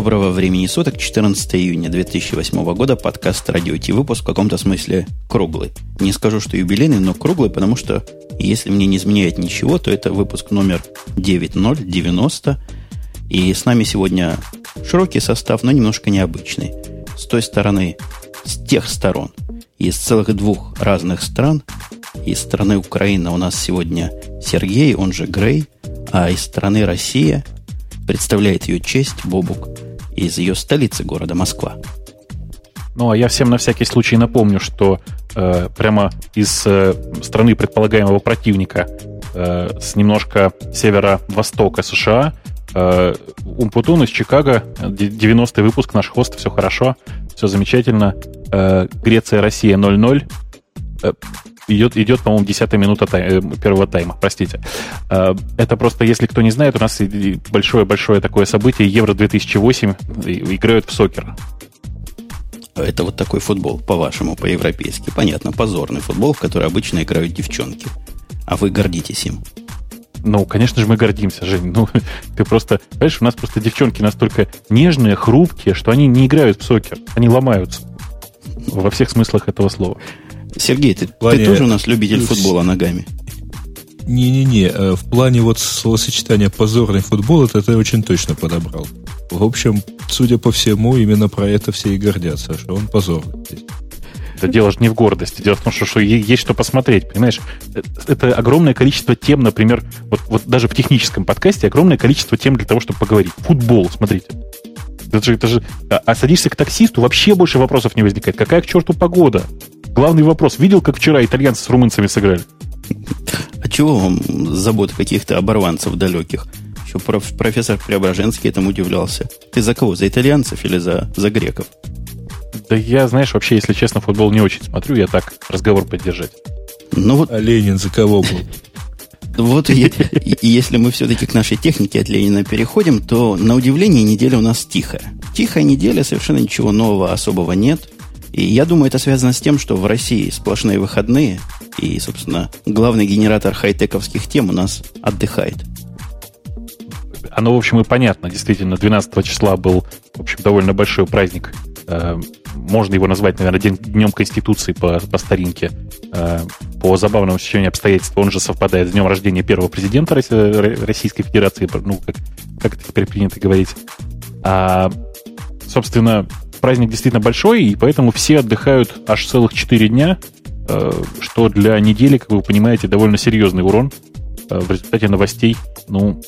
Доброго времени суток, 14 июня 2008 года, подкаст «Радио Ти», выпуск в каком-то смысле круглый. Не скажу, что юбилейный, но круглый, потому что, если мне не изменяет ничего, то это выпуск номер 9090, и с нами сегодня широкий состав, но немножко необычный. С той стороны, с тех сторон, из целых двух разных стран, из страны Украина у нас сегодня Сергей, он же Грей, а из страны Россия – Представляет ее честь Бобук из ее столицы города Москва. Ну, а я всем на всякий случай напомню, что э, прямо из э, страны предполагаемого противника э, с немножко северо-востока США э, Умпутун из Чикаго, 90-й выпуск, наш хост, все хорошо, все замечательно. Э, Греция, Россия 0-0 идет, идет по-моему, 10 минута тай, э, первого тайма, простите. Э, это просто, если кто не знает, у нас большое-большое такое событие, Евро-2008, играют в сокер. Это вот такой футбол, по-вашему, по-европейски. Понятно, позорный футбол, в который обычно играют девчонки. А вы гордитесь им. Ну, конечно же, мы гордимся, Жень. Ну, ты просто, понимаешь, у нас просто девчонки настолько нежные, хрупкие, что они не играют в сокер. Они ломаются. Во всех смыслах этого слова. Сергей, ты, плане... ты тоже у нас любитель футбола ногами? Не-не-не, э, в плане вот словосочетания «позорный футбол» это ты очень точно подобрал. В общем, судя по всему, именно про это все и гордятся, что он позорный. Это дело же не в гордости. Дело в том, что, что есть что посмотреть, понимаешь? Э, это огромное количество тем, например, вот, вот даже в техническом подкасте огромное количество тем для того, чтобы поговорить. Футбол, смотрите. Это же, это же, а, а садишься к таксисту, вообще больше вопросов не возникает. Какая к черту погода? Главный вопрос. Видел, как вчера итальянцы с румынцами сыграли? А чего вам забот каких-то оборванцев далеких? Еще профессор Преображенский этому удивлялся. Ты за кого? За итальянцев или за, за греков? Да я, знаешь, вообще, если честно, футбол не очень смотрю. Я так разговор поддержать. Ну вот... А Ленин за кого был? Вот и, и если мы все-таки к нашей технике от Ленина переходим, то на удивление неделя у нас тихая. Тихая неделя, совершенно ничего нового особого нет. И я думаю, это связано с тем, что в России сплошные выходные, и, собственно, главный генератор хай-тековских тем у нас отдыхает. Оно, в общем, и понятно. Действительно, 12 числа был, в общем, довольно большой праздник. Э, можно его назвать, наверное, Днем Конституции по, по старинке. Э, по забавному стечению обстоятельств он же совпадает с днем рождения первого президента Российской Федерации, ну, как, как это теперь принято говорить. А, собственно, праздник действительно большой, и поэтому все отдыхают аж целых 4 дня, э, что для недели, как вы понимаете, довольно серьезный урон. Э, в результате новостей, ну,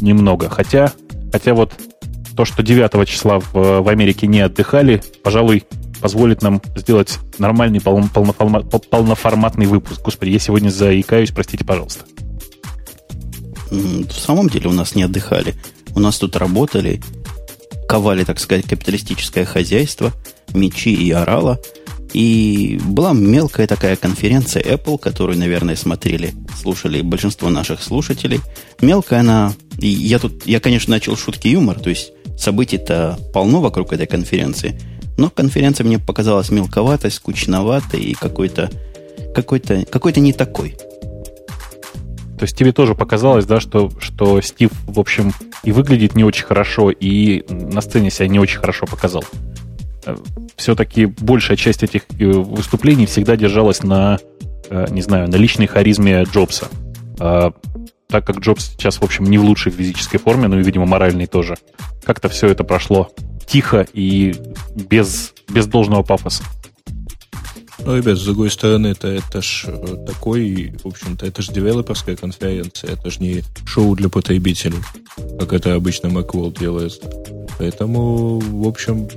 немного. Хотя, хотя вот то, что 9 числа в, в Америке не отдыхали, пожалуй, позволит нам сделать нормальный пол, полноформат, полноформатный выпуск. Господи, я сегодня заикаюсь, простите, пожалуйста. В самом деле у нас не отдыхали. У нас тут работали, ковали, так сказать, капиталистическое хозяйство, мечи и орала. И была мелкая такая конференция Apple, которую, наверное, смотрели, слушали большинство наших слушателей. Мелкая она... Я тут, я, конечно, начал шутки юмор, то есть событий-то полно вокруг этой конференции. Но конференция мне показалась мелковатой, скучноватой и какой-то какой-то какой-то не такой. То есть тебе тоже показалось, да, что, что Стив, в общем, и выглядит не очень хорошо, и на сцене себя не очень хорошо показал. Э, Все-таки большая часть этих э, выступлений всегда держалась на, э, не знаю, на личной харизме Джобса. А, так как Джобс сейчас, в общем, не в лучшей физической форме, но и, видимо, моральной тоже, как-то все это прошло тихо и без, без должного пафоса. Ну, ребят, с другой стороны, это, это ж э, такой, в общем-то, это же девелоперская конференция, это же не шоу для потребителей, как это обычно Macworld делает. Поэтому, в общем,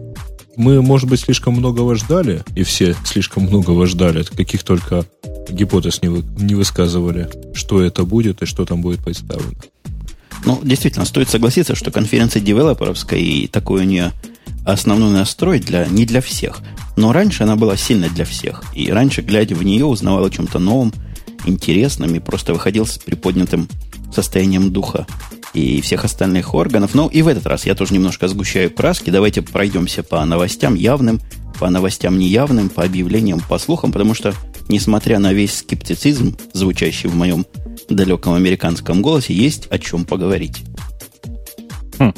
мы, может быть, слишком многого ждали, и все слишком многого ждали, каких только гипотез не, вы, не высказывали, что это будет и что там будет представлено. Ну, действительно, стоит согласиться, что конференция девелоперовская и такой у нее основной настрой для, не для всех. Но раньше она была сильно для всех. И раньше, глядя в нее, узнавал о чем-то новом, интересном и просто выходил с приподнятым состоянием духа и всех остальных органов. Но и в этот раз я тоже немножко сгущаю краски. Давайте пройдемся по новостям явным, по новостям неявным, по объявлениям, по слухам, потому что, несмотря на весь скептицизм, звучащий в моем далеком американском голосе, есть о чем поговорить. Хм.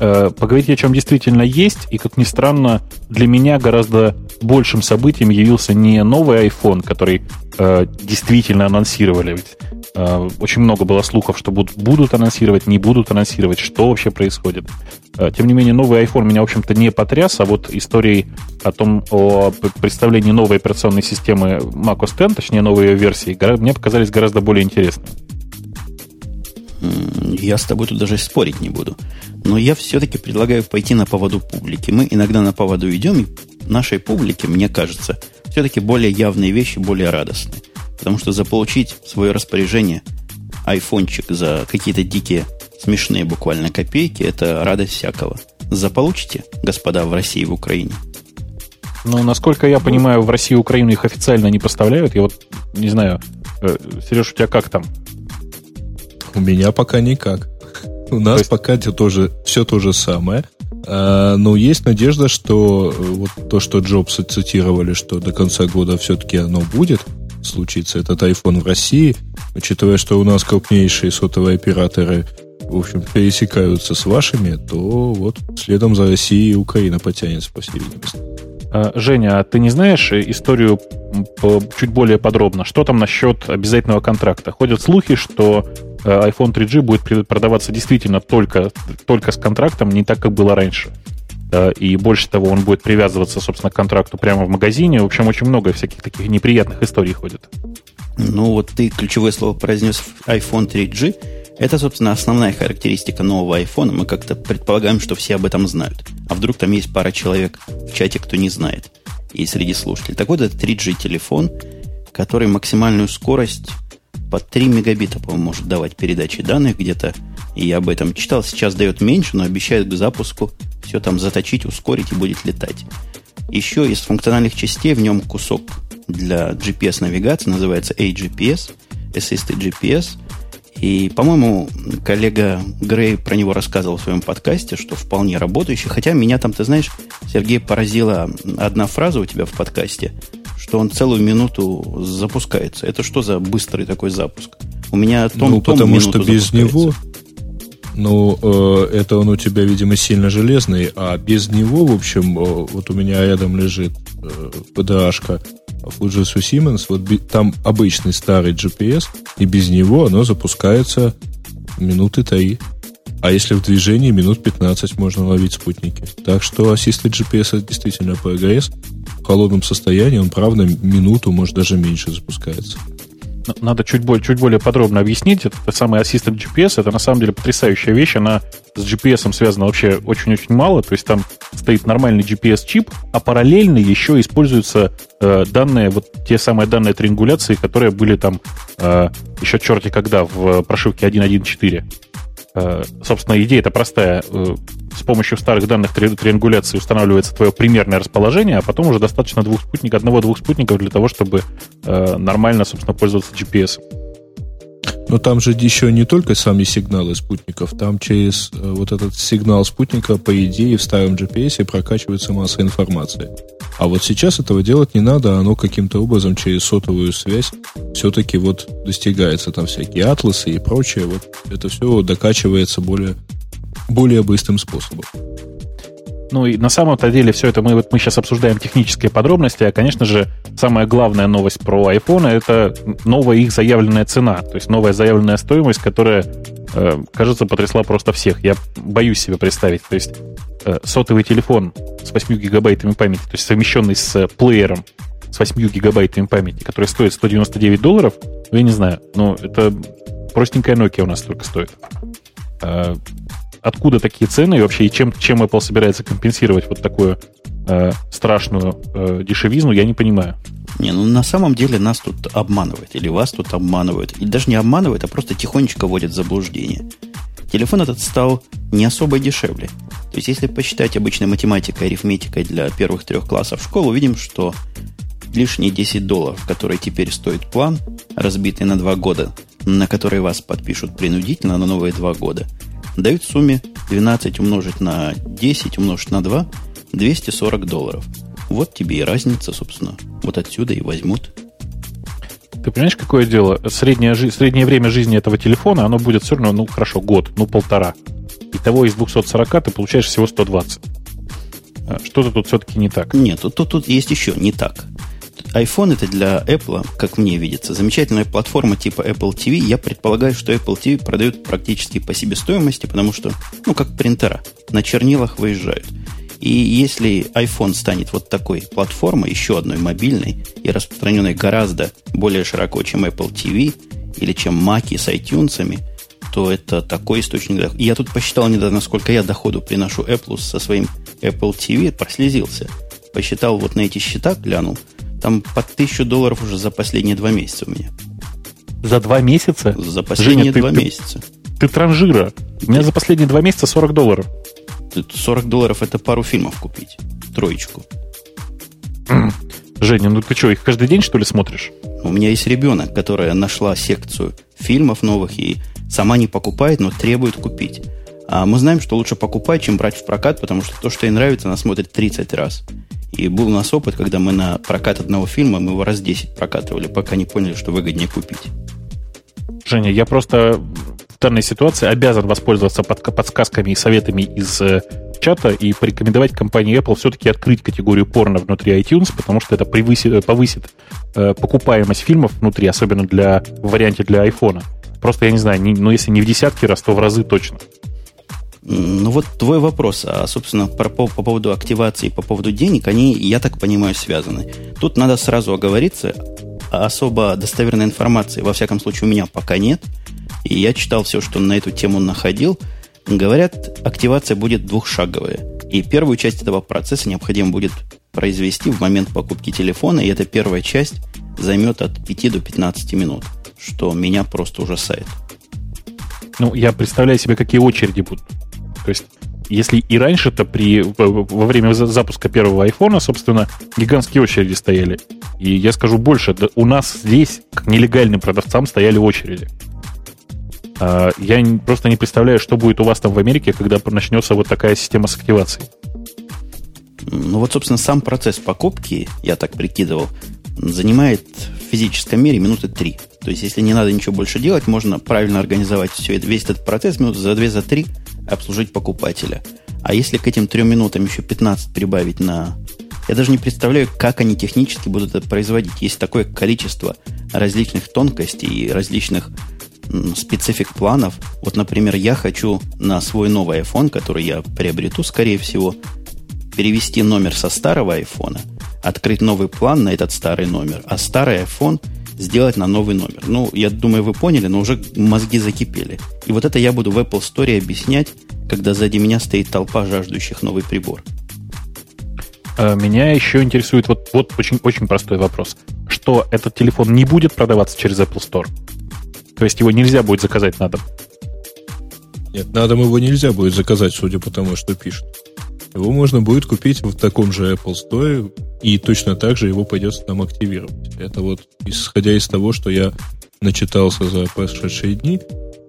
Э, поговорить о чем действительно есть, и, как ни странно, для меня гораздо большим событием явился не новый iPhone, который э, действительно анонсировали. Ведь э, очень много было слухов, что будут, будут анонсировать, не будут анонсировать, что вообще происходит. Э, тем не менее, новый iPhone меня, в общем-то, не потряс, а вот истории о том, о представлении новой операционной системы macOS X, точнее, новой ее версии, мне показались гораздо более интересными. Я с тобой тут даже спорить не буду. Но я все-таки предлагаю пойти на поводу публики. Мы иногда на поводу идем, и нашей публике, мне кажется, все-таки более явные вещи, более радостные. Потому что заполучить в свое распоряжение айфончик за какие-то дикие, смешные буквально копейки, это радость всякого. Заполучите, господа, в России и в Украине? Ну, насколько я понимаю, в Россию и Украину их официально не поставляют. Я вот не знаю, э, Сереж, у тебя как там? У меня пока никак. У нас есть... пока тоже все то же самое. А, но есть надежда, что э, вот то, что Джобса цитировали, что до конца года все-таки оно будет случиться, этот iPhone в России, учитывая, что у нас крупнейшие сотовые операторы в общем, пересекаются с вашими, то вот следом за Россией Украина потянется, по всей видимости. А, Женя, а ты не знаешь историю чуть более подробно? Что там насчет обязательного контракта? Ходят слухи, что э, iPhone 3G будет продаваться действительно только, только с контрактом, не так, как было раньше. И больше того, он будет привязываться, собственно, к контракту прямо в магазине. В общем, очень много всяких таких неприятных историй ходит. Ну, вот ты ключевое слово произнес iPhone 3G. Это, собственно, основная характеристика нового iPhone. Мы как-то предполагаем, что все об этом знают. А вдруг там есть пара человек в чате, кто не знает. И среди слушателей. Так вот, это 3G телефон, который максимальную скорость по 3 мегабита, по-моему, может давать передачи данных где-то. И я об этом читал. Сейчас дает меньше, но обещает к запуску все там заточить, ускорить и будет летать. Еще из функциональных частей в нем кусок для GPS-навигации, называется AGPS, Assisted GPS – и, по-моему, коллега Грей про него рассказывал в своем подкасте, что вполне работающий. Хотя меня там, ты знаешь, Сергей, поразила одна фраза у тебя в подкасте, что он целую минуту запускается. Это что за быстрый такой запуск? У меня том, ну, том потому что без него ну, э, это он у тебя, видимо, сильно железный, а без него, в общем, э, вот у меня рядом лежит э, PDA-шка Fujitsu Siemens, вот там обычный старый GPS, и без него оно запускается минуты 3. А если в движении, минут 15 можно ловить спутники. Так что Assisted GPS это действительно прогресс. В холодном состоянии он, правда, минуту, может, даже меньше запускается надо чуть более, чуть более подробно объяснить. Это самый Assistant GPS, это на самом деле потрясающая вещь. Она с GPS связана вообще очень-очень мало. То есть там стоит нормальный GPS-чип, а параллельно еще используются э, данные, вот те самые данные триангуляции, которые были там э, еще черти когда в прошивке 1.1.4. Э, собственно, идея это простая. Э, с помощью старых данных три, триангуляции устанавливается твое примерное расположение, а потом уже достаточно двух спутников, одного-двух спутников для того, чтобы э, нормально, собственно, пользоваться GPS. Но там же еще не только сами сигналы спутников, там через вот этот сигнал спутника, по идее, в старом GPS прокачивается масса информации. А вот сейчас этого делать не надо, оно каким-то образом через сотовую связь все-таки вот достигается. Там всякие атласы и прочее. Вот это все докачивается более, более быстрым способом. Ну и на самом-то деле все это мы вот мы сейчас обсуждаем технические подробности, а, конечно же, самая главная новость про iPhone это новая их заявленная цена, то есть новая заявленная стоимость, которая, э, кажется, потрясла просто всех. Я боюсь себе представить. То есть э, сотовый телефон с 8 гигабайтами памяти, то есть совмещенный с плеером с 8 гигабайтами памяти, который стоит 199 долларов, ну, я не знаю, но это простенькая Nokia у нас только стоит. Э, откуда такие цены и вообще и чем, чем Apple собирается компенсировать вот такую э, страшную э, дешевизну, я не понимаю. Не, ну на самом деле нас тут обманывают, или вас тут обманывают. И даже не обманывают, а просто тихонечко вводят в заблуждение. Телефон этот стал не особо дешевле. То есть, если посчитать обычной математикой, арифметикой для первых трех классов школы, увидим, что лишние 10 долларов, которые теперь стоит план, разбитый на 2 года, на который вас подпишут принудительно на новые 2 года – дают в сумме 12 умножить на 10 умножить на 2 240 долларов. Вот тебе и разница, собственно. Вот отсюда и возьмут. Ты понимаешь, какое дело? Среднее, среднее время жизни этого телефона, оно будет все равно, ну, хорошо, год, ну, полтора. Итого из 240 ты получаешь всего 120. А, что-то тут все-таки не так. Нет, тут, тут, тут есть еще не так. iPhone это для Apple, как мне видится, замечательная платформа типа Apple TV. Я предполагаю, что Apple TV продают практически по себестоимости, потому что, ну, как принтера, на чернилах выезжают. И если iPhone станет вот такой платформой, еще одной мобильной и распространенной гораздо более широко, чем Apple TV или чем Mac с iTunes, то это такой источник дохода. Я тут посчитал недавно, сколько я доходу приношу Apple со своим Apple TV, прослезился. Посчитал вот на эти счета, глянул. Там по тысячу долларов уже за последние два месяца у меня. За два месяца? За последние Женя, два ты, месяца. Ты, ты транжира. У меня за последние два месяца 40 долларов. 40 долларов это пару фильмов купить. Троечку. Женя, ну ты что, их каждый день, что ли, смотришь? У меня есть ребенок, которая нашла секцию фильмов новых и сама не покупает, но требует купить. А мы знаем, что лучше покупать, чем брать в прокат, потому что то, что ей нравится, она смотрит 30 раз. И был у нас опыт, когда мы на прокат одного фильма, мы его раз 10 прокатывали, пока не поняли, что выгоднее купить. Женя, я просто в данной ситуации обязан воспользоваться подсказками и советами из э, чата и порекомендовать компании Apple все-таки открыть категорию порно внутри iTunes, потому что это превысит, э, повысит э, покупаемость фильмов внутри, особенно для в варианте для iPhone. Просто, я не знаю, не, ну если не в десятки раз, то в разы точно. Ну вот твой вопрос, а, собственно, по, по, по поводу активации, по поводу денег, они, я так понимаю, связаны. Тут надо сразу оговориться, особо достоверной информации, во всяком случае, у меня пока нет – и я читал все, что на эту тему находил. Говорят, активация будет двухшаговая. И первую часть этого процесса необходимо будет произвести в момент покупки телефона, и эта первая часть займет от 5 до 15 минут, что меня просто ужасает. Ну, я представляю себе, какие очереди будут. То есть, если и раньше-то при, во время запуска первого айфона, собственно, гигантские очереди стояли. И я скажу больше, да у нас здесь, к нелегальным продавцам, стояли очереди. А, я просто не представляю, что будет у вас там в Америке, когда начнется вот такая система с активацией. Ну вот, собственно, сам процесс покупки, я так прикидывал, занимает в физическом мире минуты три. То есть, если не надо ничего больше делать, можно правильно организовать все, весь этот процесс минут за две, за три обслужить покупателя. А если к этим трем минутам еще 15 прибавить на... Я даже не представляю, как они технически будут это производить. Есть такое количество различных тонкостей и различных специфик планов. Вот, например, я хочу на свой новый iPhone, который я приобрету, скорее всего, перевести номер со старого iPhone, открыть новый план на этот старый номер, а старый iPhone сделать на новый номер. Ну, я думаю, вы поняли, но уже мозги закипели. И вот это я буду в Apple Store объяснять, когда сзади меня стоит толпа жаждущих новый прибор. А, меня еще интересует вот, вот очень, очень простой вопрос. Что этот телефон не будет продаваться через Apple Store? То есть его нельзя будет заказать на дом? Нет, на дом его нельзя будет заказать, судя по тому, что пишут. Его можно будет купить в таком же Apple Store, и точно так же его придется там активировать. Это вот исходя из того, что я начитался за прошедшие дни.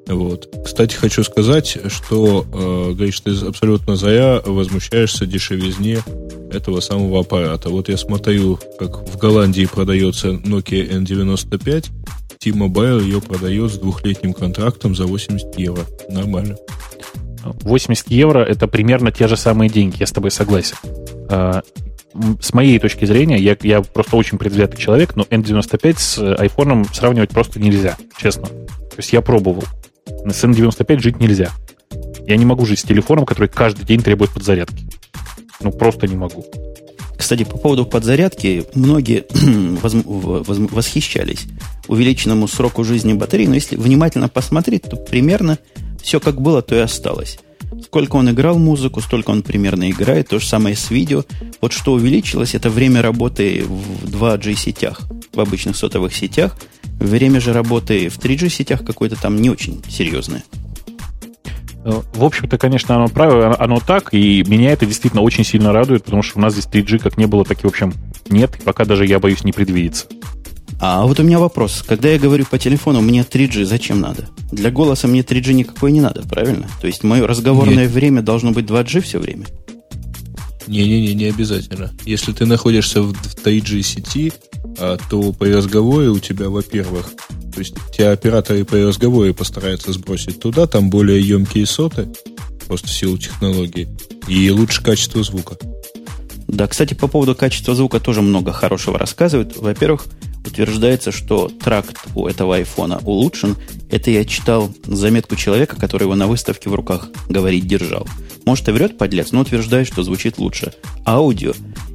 Вот. Кстати, хочу сказать, что, э, говоришь, ты абсолютно зря возмущаешься дешевизне этого самого аппарата. Вот я смотрю, как в Голландии продается Nokia N95, T-Mobile ее продает с двухлетним контрактом за 80 евро. Нормально. 80 евро это примерно те же самые деньги, я с тобой согласен. А, с моей точки зрения, я, я просто очень предвзятый человек, но N95 с iPhone сравнивать просто нельзя, честно. То есть я пробовал. С N95 жить нельзя. Я не могу жить с телефоном, который каждый день требует подзарядки. Ну, просто не могу. Кстати, по поводу подзарядки, многие восхищались увеличенному сроку жизни батареи, но если внимательно посмотреть, то примерно все как было, то и осталось. Сколько он играл музыку, столько он примерно играет. То же самое с видео. Вот что увеличилось, это время работы в 2G сетях, в обычных сотовых сетях. Время же работы в 3G сетях какое-то там не очень серьезное. Э, в общем-то, конечно, оно правило, оно так, и меня это действительно очень сильно радует, потому что у нас здесь 3G как не было, так и, в общем, нет, и пока даже я боюсь не предвидится. А вот у меня вопрос. Когда я говорю по телефону, мне 3G зачем надо? Для голоса мне 3G никакой не надо, правильно? То есть мое разговорное Нет. время должно быть 2G все время? Не-не-не, не обязательно. Если ты находишься в 3G сети, а, то по разговоре у тебя, во-первых, то есть те операторы по разговоре постараются сбросить туда, там более емкие соты, просто в силу технологии. И лучше качество звука. Да, кстати, по поводу качества звука тоже много хорошего рассказывают. Во-первых, утверждается, что тракт у этого айфона улучшен. Это я читал заметку человека, который его на выставке в руках говорить держал. Может, и врет подлец, но утверждает, что звучит лучше. Аудио.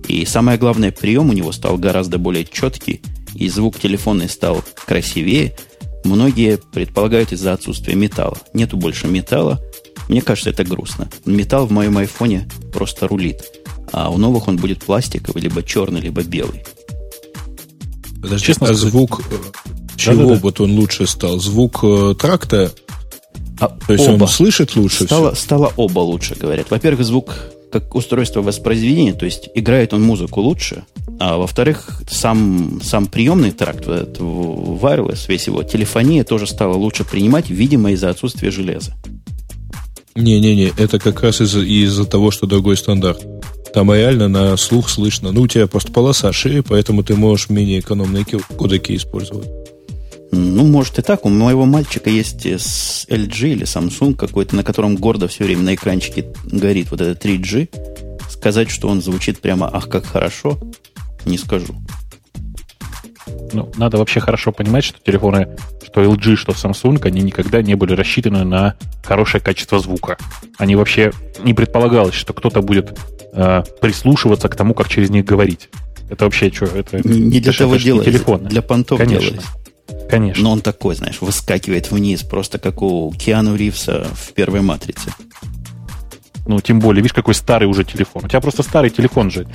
И самое главное, прием у него стал гораздо более четкий, и звук телефонный стал красивее. Многие предполагают из-за отсутствия металла. Нету больше металла. Мне кажется, это грустно. Металл в моем айфоне просто рулит а у новых он будет пластиковый, либо черный, либо белый. Подожди, Честно а звук э, чего да, да, да. вот он лучше стал? Звук э, тракта? А, То есть оба. он слышит лучше? Стало, все? стало оба лучше, говорят. Во-первых, звук как устройство воспроизведения, то есть играет он музыку лучше, а во-вторых, сам, сам приемный тракт, этот wireless, весь его телефония тоже стала лучше принимать, видимо, из-за отсутствия железа. Не-не-не, это как раз из-за из того, что другой стандарт. Там реально на слух слышно. Ну, у тебя просто полоса шире, поэтому ты можешь менее экономные кодеки использовать. Ну, может и так. У моего мальчика есть с LG или Samsung какой-то, на котором гордо все время на экранчике горит вот это 3G. Сказать, что он звучит прямо «ах, как хорошо», не скажу. Ну, надо вообще хорошо понимать, что телефоны, что LG, что Samsung, они никогда не были рассчитаны на хорошее качество звука. Они вообще не предполагалось, что кто-то будет э, прислушиваться к тому, как через них говорить. Это вообще что? Это, не для того делать, телефон. для понтов Конечно. делать. Конечно. Но он такой, знаешь, выскакивает вниз, просто как у Киану Ривса в первой матрице. Ну, тем более, видишь, какой старый уже телефон. У тебя просто старый телефон же,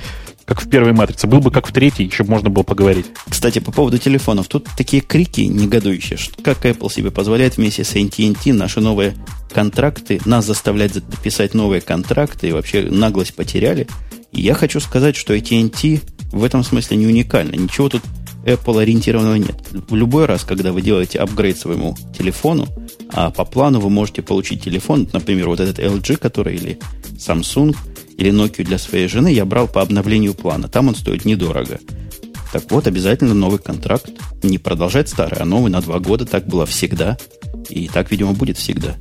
как в первой матрице. Был бы как в третьей, еще можно было поговорить. Кстати, по поводу телефонов. Тут такие крики негодующие, что как Apple себе позволяет вместе с AT&T наши новые контракты, нас заставлять писать новые контракты и вообще наглость потеряли. И я хочу сказать, что AT&T в этом смысле не уникально. Ничего тут Apple ориентированного нет. В любой раз, когда вы делаете апгрейд своему телефону, а по плану вы можете получить телефон, например, вот этот LG, который или Samsung, или Nokia для своей жены, я брал по обновлению плана. Там он стоит недорого. Так вот, обязательно новый контракт. Не продолжать старый, а новый на два года. Так было всегда. И так, видимо, будет всегда.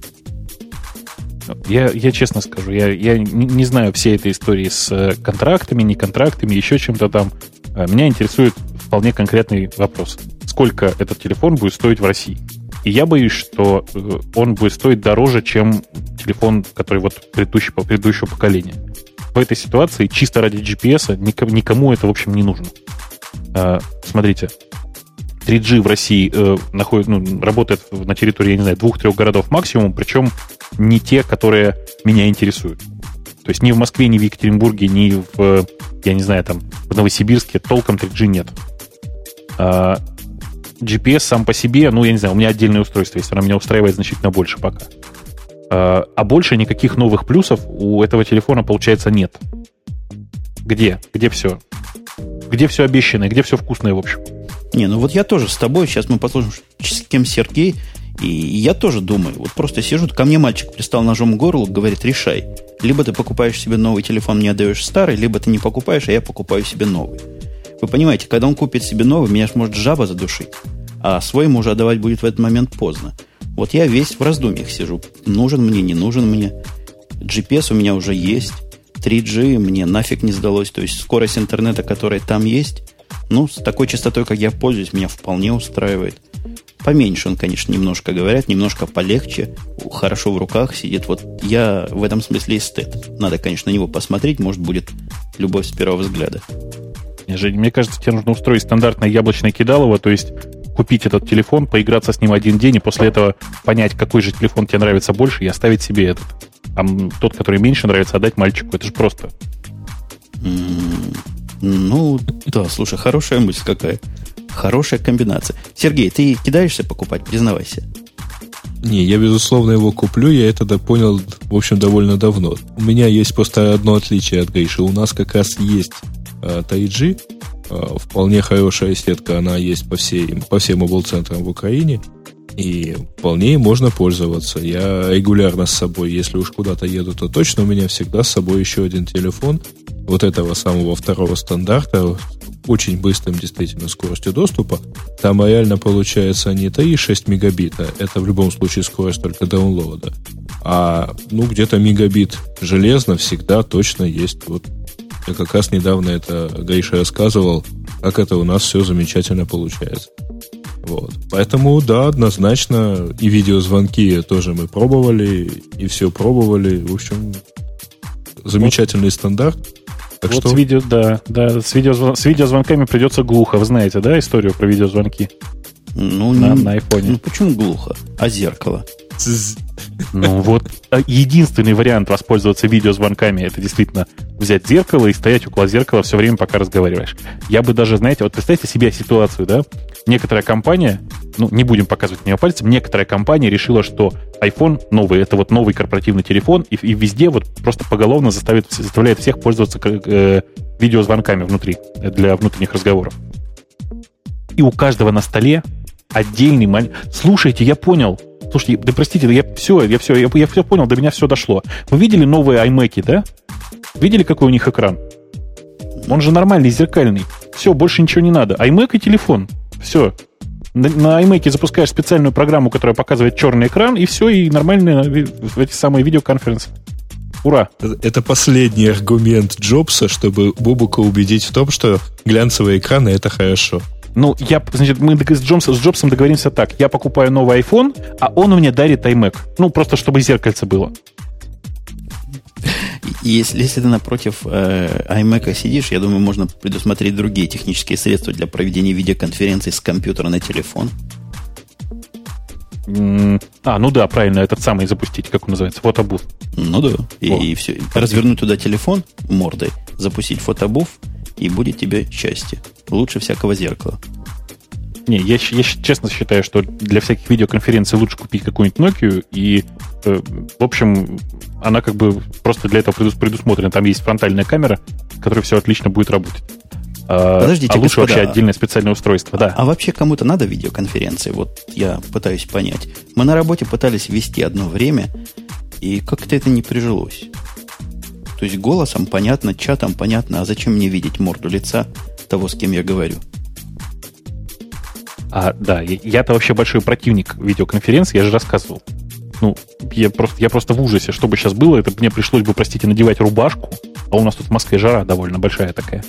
Я, я честно скажу, я, я не, знаю всей этой истории с э, контрактами, не контрактами, еще чем-то там. Э, меня интересует вполне конкретный вопрос. Сколько этот телефон будет стоить в России? И я боюсь, что э, он будет стоить дороже, чем телефон, который вот предыдущего, предыдущего поколения. В этой ситуации чисто ради GPS никому это, в общем, не нужно. Смотрите, 3G в России э, находит, ну, работает на территории, я не знаю, двух-трех городов максимум, причем не те, которые меня интересуют. То есть ни в Москве, ни в Екатеринбурге, ни в, я не знаю, там, в Новосибирске толком 3G нет. А, GPS сам по себе, ну, я не знаю, у меня отдельное устройство есть, оно меня устраивает значительно больше пока. А, а больше никаких новых плюсов у этого телефона, получается, нет. Где? Где все? Где все обещанное? Где все вкусное, в общем? Не, ну вот я тоже с тобой, сейчас мы послушаем, с кем Сергей, и я тоже думаю, вот просто сижу, ко мне мальчик пристал ножом к горлу, говорит, решай. Либо ты покупаешь себе новый телефон, мне отдаешь старый, либо ты не покупаешь, а я покупаю себе новый. Вы понимаете, когда он купит себе новый, меня ж может жаба задушить. А свой ему уже отдавать будет в этот момент поздно. Вот я весь в раздумьях сижу. Нужен мне, не нужен мне. GPS у меня уже есть. 3G мне нафиг не сдалось. То есть скорость интернета, которая там есть, ну, с такой частотой, как я пользуюсь, меня вполне устраивает. Поменьше он, конечно, немножко говорят, немножко полегче, хорошо в руках сидит. Вот я в этом смысле эстет. Надо, конечно, на него посмотреть, может, будет любовь с первого взгляда. Жень, мне кажется, тебе нужно устроить стандартное яблочное кидалово, то есть купить этот телефон, поиграться с ним один день и после этого понять, какой же телефон тебе нравится больше и оставить себе этот. А тот, который меньше нравится, отдать мальчику. Это же просто. Ну, да, слушай, хорошая мысль какая. Хорошая комбинация. Сергей, ты кидаешься покупать, признавайся. Не, я, безусловно, его куплю, я это понял, в общем, довольно давно. У меня есть просто одно отличие от Гриши. У нас как раз есть э, 3G, э, вполне хорошая сетка, она есть по, всей, по всем мобил-центрам в Украине, и вполне можно пользоваться. Я регулярно с собой, если уж куда-то еду, то точно у меня всегда с собой еще один телефон, вот этого самого второго стандарта, очень быстрым действительно скоростью доступа, там реально получается не 3,6 мегабита, это в любом случае скорость только даунлоада, А, ну, где-то мегабит железно всегда точно есть. Вот я как раз недавно это Гриша рассказывал, как это у нас все замечательно получается. Вот. Поэтому, да, однозначно, и видеозвонки тоже мы пробовали, и все пробовали. В общем, замечательный вот. стандарт. Так вот что... с видео, да, да, с, видео, с видеозвонками придется глухо. Вы знаете, да, историю про видеозвонки? Ну, на, не, на айфоне. Ну, почему глухо? А зеркало? Ну вот, а единственный вариант воспользоваться видеозвонками, это действительно взять зеркало и стоять около зеркала все время, пока разговариваешь. Я бы даже, знаете, вот представьте себе ситуацию, да? Некоторая компания, ну, не будем показывать меня пальцем, некоторая компания решила, что iPhone новый, это вот новый корпоративный телефон, и, и везде вот просто поголовно заставит, заставляет всех пользоваться э, видеозвонками внутри, для внутренних разговоров. И у каждого на столе отдельный маленький... Слушайте, я понял, Слушайте, да простите, я все, я все, я, я все понял, до меня все дошло. Вы видели новые iMac, да? Видели, какой у них экран? Он же нормальный, зеркальный. Все, больше ничего не надо. iMac и телефон. Все. На, на iMac запускаешь специальную программу, которая показывает черный экран, и все, и нормально эти самые видеоконференции. Ура! Это последний аргумент Джобса, чтобы Бобука убедить в том, что глянцевые экраны — это хорошо. Ну, я, значит, мы с, Джобсом, с Джобсом договоримся так. Я покупаю новый iPhone, а он мне дарит iMac. Ну, просто чтобы зеркальце было. Если, если ты напротив э, iMac сидишь, я думаю, можно предусмотреть другие технические средства для проведения видеоконференций с компьютера на телефон. А, ну да, правильно, этот самый запустить, как он называется, фотобуф. Ну да, и, и все. Развернуть туда телефон мордой, запустить фотобуф, и будет тебе счастье. Лучше всякого зеркала. Не, я, я честно считаю, что для всяких видеоконференций лучше купить какую-нибудь Nokia, и, э, в общем, она как бы просто для этого предусмотрена. Там есть фронтальная камера, которая все отлично будет работать. А, Подождите, а лучше господа, вообще отдельное специальное устройство, да. А, а вообще кому-то надо видеоконференции? Вот я пытаюсь понять. Мы на работе пытались вести одно время, и как-то это не прижилось. То есть голосом понятно, чатом понятно, а зачем мне видеть морду лица того, с кем я говорю? А, да, я-то вообще большой противник видеоконференции, я же рассказывал. Ну, я просто, я просто в ужасе. Что бы сейчас было, это мне пришлось бы, простите, надевать рубашку, а у нас тут в Москве жара довольно большая такая.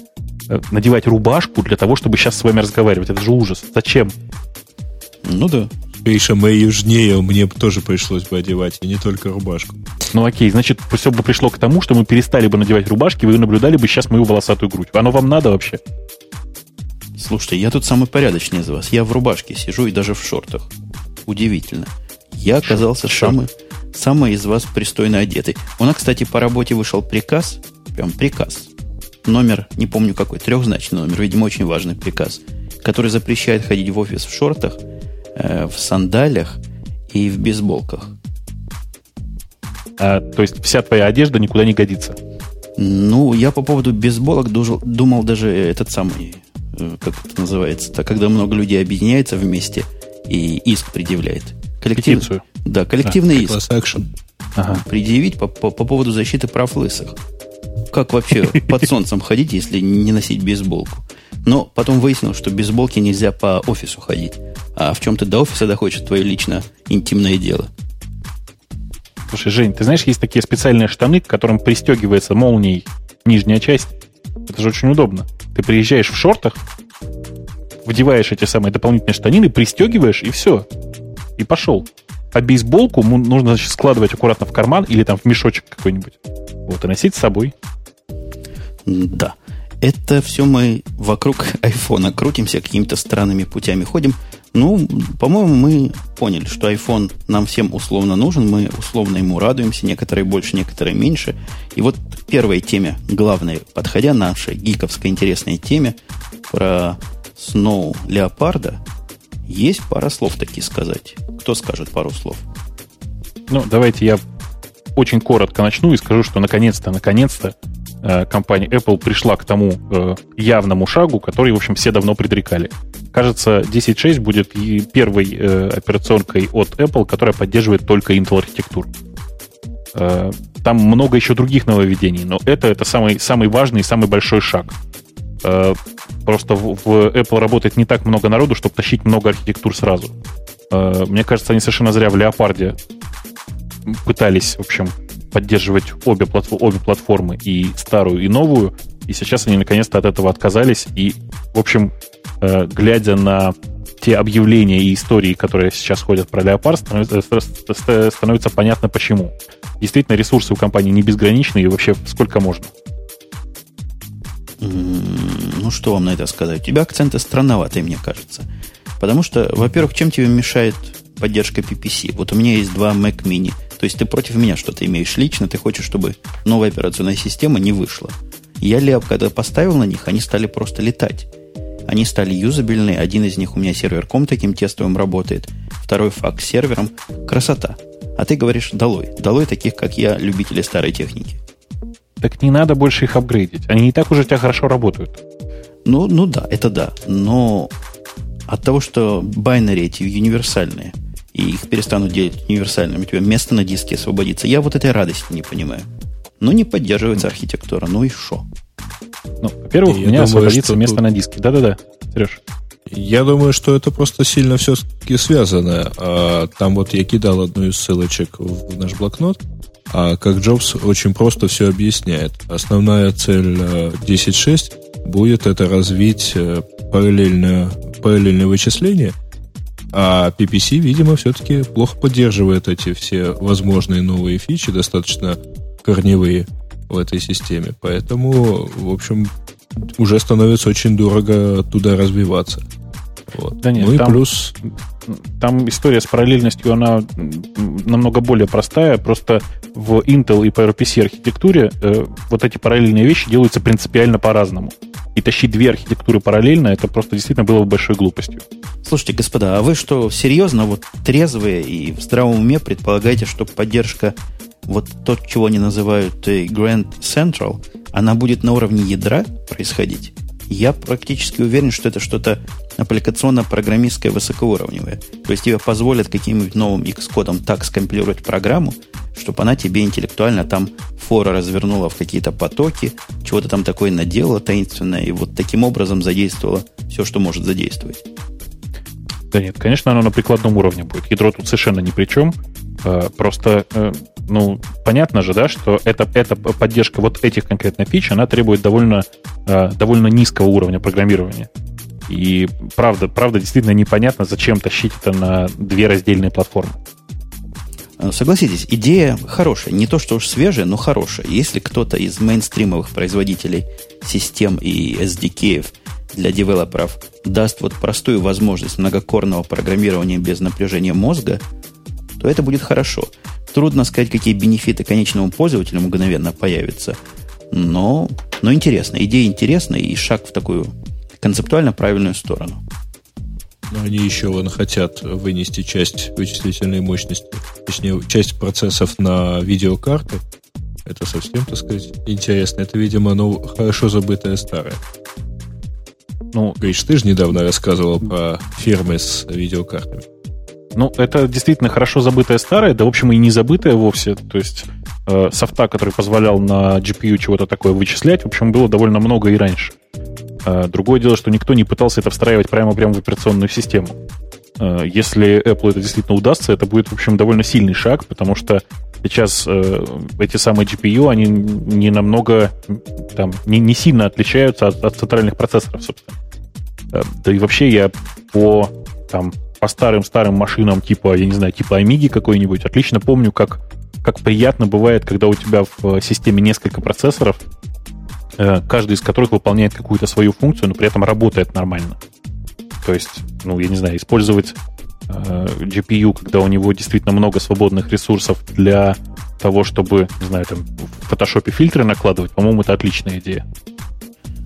Э, надевать рубашку для того, чтобы сейчас с вами разговаривать. Это же ужас. Зачем? Ну да. Гриша, мы южнее, мне тоже пришлось бы одевать, и не только рубашку. Ну окей, значит, все бы пришло к тому, что мы перестали бы надевать рубашки, вы наблюдали бы сейчас мою волосатую грудь. Оно вам надо вообще? Слушайте, я тут самый порядочный из вас. Я в рубашке сижу и даже в шортах. Удивительно. Я оказался самый, самый из вас пристойно одетый. У нас, кстати, по работе вышел приказ, прям приказ. Номер, не помню какой, трехзначный номер, видимо, очень важный приказ, который запрещает ходить в офис в шортах – Э, в сандалях и в бейсболках. А, то есть вся твоя одежда никуда не годится? Ну, я по поводу бейсболок думал, думал даже этот самый, э, как это называется, когда много людей объединяется вместе и иск предъявляет. Коллектив... Петицию. Да, коллективный а, иск. Ага. Предъявить по, по, по поводу защиты прав лысых. Как вообще под солнцем ходить, если не носить бейсболку? Но потом выяснилось, что без бейсболки нельзя по офису ходить. А в чем ты до офиса доходишь, твое лично интимное дело. Слушай, Жень, ты знаешь, есть такие специальные штаны, к которым пристегивается молнией нижняя часть. Это же очень удобно. Ты приезжаешь в шортах, вдеваешь эти самые дополнительные штанины, пристегиваешь, и все. И пошел. А бейсболку нужно значит, складывать аккуратно в карман или там в мешочек какой-нибудь. Вот, и носить с собой. Да. Это все мы вокруг айфона крутимся, какими-то странными путями ходим. Ну, по-моему, мы поняли, что iPhone нам всем условно нужен, мы условно ему радуемся, некоторые больше, некоторые меньше. И вот первой теме, главной, подходя нашей гиковской интересной теме про Snow Леопарда, есть пара слов такие сказать. Кто скажет пару слов? Ну, давайте я очень коротко начну и скажу, что наконец-то, наконец-то компания Apple пришла к тому э, явному шагу, который, в общем, все давно предрекали. Кажется, 10.6 будет первой э, операционкой от Apple, которая поддерживает только Intel архитектуру. Там много еще других нововведений, но это, это самый, самый важный и самый большой шаг. Просто в, в Apple работает не так много народу, чтобы тащить много архитектур сразу. Мне кажется, они совершенно зря в Леопарде пытались, в общем, поддерживать обе, платформ, обе платформы, и старую, и новую, и сейчас они наконец-то от этого отказались, и, в общем, э, глядя на те объявления и истории, которые сейчас ходят про Leopard, становится, становится понятно почему. Действительно, ресурсы у компании не безграничны, и вообще сколько можно. Ну, что вам на это сказать? У тебя акценты странноватые, мне кажется. Потому что, во-первых, чем тебе мешает поддержка PPC? Вот у меня есть два Mac Mini. То есть ты против меня что-то имеешь лично, ты хочешь, чтобы новая операционная система не вышла. Я Леап, когда поставил на них, они стали просто летать. Они стали юзабельные. Один из них у меня серверком таким тестовым работает. Второй факс сервером. Красота. А ты говоришь, долой. Долой таких, как я, любители старой техники. Так не надо больше их апгрейдить. Они и так уже у тебя хорошо работают. Ну, ну да, это да. Но от того, что байнери эти универсальные, и их перестанут делать универсальными, у тебя место на диске освободится, я вот этой радости не понимаю. Ну, не поддерживается архитектура, ну и шо? Ну, во-первых, у меня думаю, освободится место тут... на диске. Да-да-да, Сереж. Я думаю, что это просто сильно все-таки связано. А, там вот я кидал одну из ссылочек в наш блокнот. А как Джобс очень просто все объясняет. Основная цель 10.6 э, будет это развить э, параллельное, параллельное вычисление, а PPC, видимо, все-таки плохо поддерживает эти все возможные новые фичи, достаточно корневые в этой системе. Поэтому, в общем, уже становится очень дорого туда развиваться. Вот. Да нет, ну и там, плюс... Там история с параллельностью, она намного более простая. Просто в Intel и PowerPC архитектуре э, вот эти параллельные вещи делаются принципиально по-разному. И тащить две архитектуры параллельно, это просто действительно было бы большой глупостью. Слушайте, господа, а вы что, серьезно, вот трезвые и в здравом уме предполагаете, что поддержка вот то, чего они называют э, Grand Central, она будет на уровне ядра происходить? Я практически уверен, что это что-то аппликационно-программистское высокоуровневое. То есть тебе позволят каким-нибудь новым X-кодом так скомпилировать программу, чтобы она тебе интеллектуально там фора развернула в какие-то потоки, чего-то там такое наделала таинственное, и вот таким образом задействовала все, что может задействовать. Да нет, конечно, оно на прикладном уровне будет. Ядро тут совершенно ни при чем. Э, просто, э, ну, понятно же, да, что это, эта поддержка вот этих конкретно фич, она требует довольно, э, довольно низкого уровня программирования. И правда, правда, действительно непонятно, зачем тащить это на две раздельные платформы. Согласитесь, идея хорошая. Не то, что уж свежая, но хорошая. Если кто-то из мейнстримовых производителей систем и SDK для девелоперов даст вот простую возможность многокорного программирования без напряжения мозга – то это будет хорошо. Трудно сказать, какие бенефиты конечному пользователю мгновенно появятся. Но, но интересно. Идея интересная и шаг в такую концептуально правильную сторону. Но они еще вон, хотят вынести часть вычислительной мощности, точнее, часть процессов на видеокарты. Это совсем, так сказать, интересно. Это, видимо, ну, хорошо забытое старое. Ну, Гриш, ты же недавно рассказывал про фирмы с видеокартами. Ну, это действительно хорошо забытое старое, да, в общем, и не забытое вовсе. То есть э, софта, который позволял на GPU чего-то такое вычислять, в общем, было довольно много и раньше. Э, другое дело, что никто не пытался это встраивать прямо, прямо в операционную систему. Э, если Apple это действительно удастся, это будет, в общем, довольно сильный шаг, потому что сейчас э, эти самые GPU, они не намного, там, не, не сильно отличаются от, от центральных процессоров, собственно. Э, да и вообще я по там, по старым-старым машинам, типа, я не знаю, типа Amiga какой-нибудь, отлично помню, как, как приятно бывает, когда у тебя в э, системе несколько процессоров, э, каждый из которых выполняет какую-то свою функцию, но при этом работает нормально. То есть, ну, я не знаю, использовать GPU, когда у него действительно много свободных ресурсов для того, чтобы, не знаю, там, в фотошопе фильтры накладывать, по-моему, это отличная идея.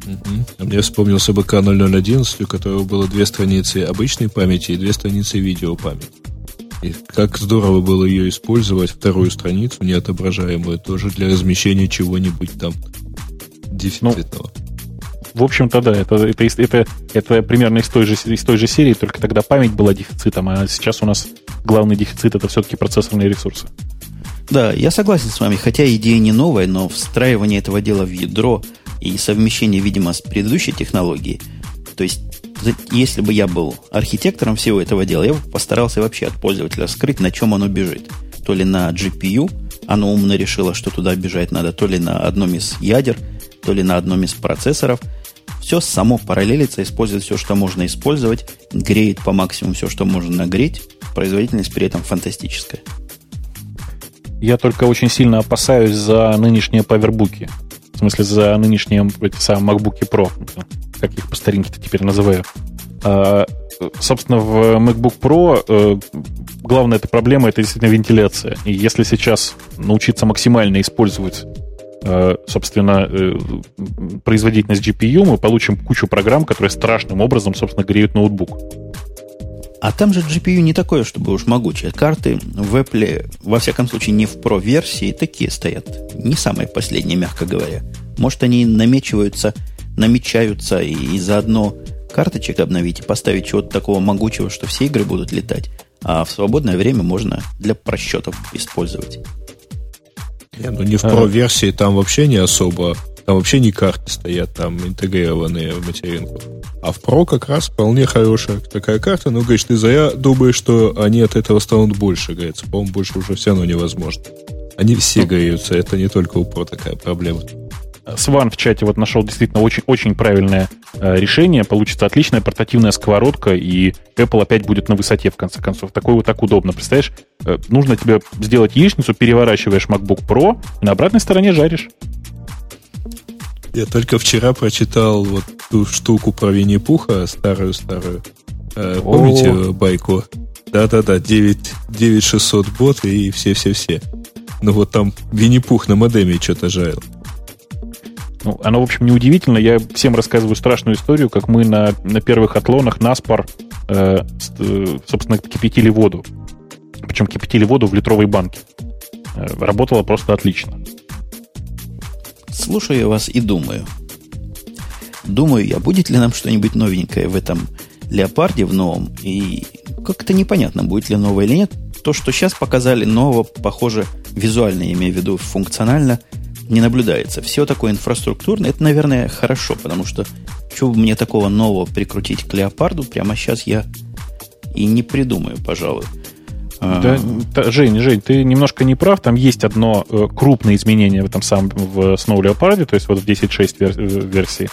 Угу. Мне вспомнился БК 0011, у которого было две страницы обычной памяти и две страницы видеопамяти. И как здорово было ее использовать, вторую страницу, неотображаемую, тоже для размещения чего-нибудь там дефицитного. Ну, в общем-то, да, это, это, это, это примерно из той, же, из той же серии, только тогда память была дефицитом, а сейчас у нас главный дефицит это все-таки процессорные ресурсы. Да, я согласен с вами, хотя идея не новая, но встраивание этого дела в ядро – и совмещение, видимо, с предыдущей технологией. То есть, если бы я был архитектором всего этого дела, я бы постарался вообще от пользователя скрыть, на чем оно бежит. то ли на GPU, оно умно решило, что туда бежать надо, то ли на одном из ядер, то ли на одном из процессоров. Все само параллелится, использует все, что можно использовать, греет по максимуму все, что можно нагреть. Производительность при этом фантастическая. Я только очень сильно опасаюсь за нынешние павербуки. В смысле, за нынешние эти самые MacBook Pro, как их по старинке теперь называю. А, собственно, в MacBook Pro э, главная эта проблема это действительно вентиляция. И если сейчас научиться максимально использовать собственно, э, производительность GPU, мы получим кучу программ, которые страшным образом, собственно, греют ноутбук. А там же GPU не такое, чтобы уж могучие. Карты в Apple, во всяком случае, не в Pro-версии, такие стоят. Не самые последние, мягко говоря. Может, они намечиваются, намечаются и, и заодно карточек обновить и поставить чего-то такого могучего, что все игры будут летать. А в свободное время можно для просчетов использовать. Не, ну не в Pro-версии, там вообще не особо там вообще не карты стоят, там интегрированные в материнку. А в Pro как раз вполне хорошая такая карта. Ну, говоришь, ты зря думаешь, что они от этого станут больше, говорится. По-моему, больше уже все равно невозможно. Они все ну, греются, это не только у Pro такая проблема. Сван в чате вот нашел действительно очень, очень правильное э, решение. Получится отличная портативная сковородка, и Apple опять будет на высоте, в конце концов. Такое вот так удобно. Представляешь, э, нужно тебе сделать яичницу, переворачиваешь MacBook Pro, и на обратной стороне жаришь. Я только вчера прочитал вот ту штуку про Винни-Пуха, старую-старую. Э, помните О. байку? Да-да-да, 9, 9600 бот и все-все-все. Ну вот там Винни-Пух на модеме что-то жарил. Ну, оно, в общем, неудивительно. Я всем рассказываю страшную историю, как мы на, на первых атлонах Наспор, э, э, собственно, кипятили воду. Причем кипятили воду в литровой банке. Э, работало просто отлично. Слушаю вас и думаю. Думаю я, будет ли нам что-нибудь новенькое в этом леопарде в новом. И как-то непонятно, будет ли новое или нет. То, что сейчас показали, нового, похоже, визуально, я имею в виду функционально, не наблюдается. Все такое инфраструктурное, это, наверное, хорошо, потому что бы мне такого нового прикрутить к леопарду, прямо сейчас я и не придумаю, пожалуй. Да, да, Жень, Жень, ты немножко не прав. Там есть одно э, крупное изменение в этом самом в Snow Leopard, то есть вот в 10.6 вер, э, версии.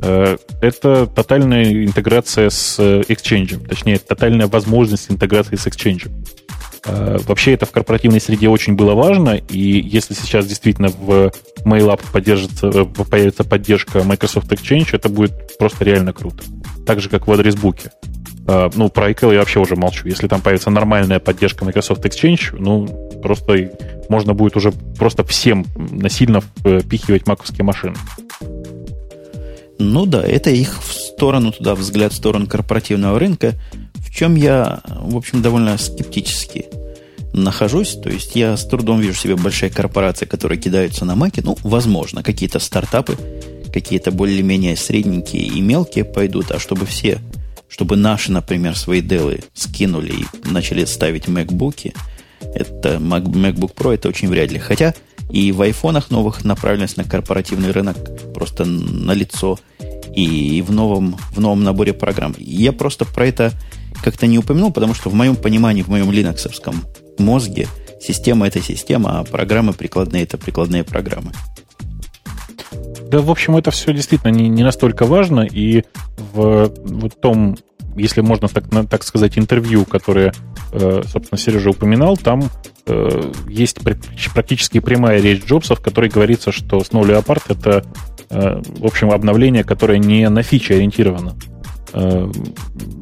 Э, это тотальная интеграция с Exchange, точнее, тотальная возможность интеграции с Exchange. Вообще это в корпоративной среде очень было важно, и если сейчас действительно в MailApp поддержится, появится поддержка Microsoft Exchange, это будет просто реально круто. Так же, как в адресбуке. А, ну, про iCal я вообще уже молчу. Если там появится нормальная поддержка Microsoft Exchange, ну, просто можно будет уже просто всем насильно впихивать маковские машины. Ну да, это их в сторону туда, взгляд в сторону корпоративного рынка, чем я, в общем, довольно скептически нахожусь. То есть я с трудом вижу себе большие корпорации, которые кидаются на маки. Ну, возможно, какие-то стартапы, какие-то более-менее средненькие и мелкие пойдут, а чтобы все чтобы наши, например, свои делы скинули и начали ставить MacBook, это MacBook Pro, это очень вряд ли. Хотя и в айфонах новых направленность на корпоративный рынок просто на лицо и в новом, в новом наборе программ. Я просто про это как-то не упомянул, потому что в моем понимании, в моем линоксовском мозге система это система, а программы прикладные это прикладные программы. Да, в общем, это все действительно не, не настолько важно, и в, в том, если можно так, так сказать, интервью, которое, э, собственно, Сережа упоминал, там э, есть практически прямая речь Джобса, в которой говорится, что Snow Leopard — это, э, в общем, обновление, которое не на фичи ориентировано.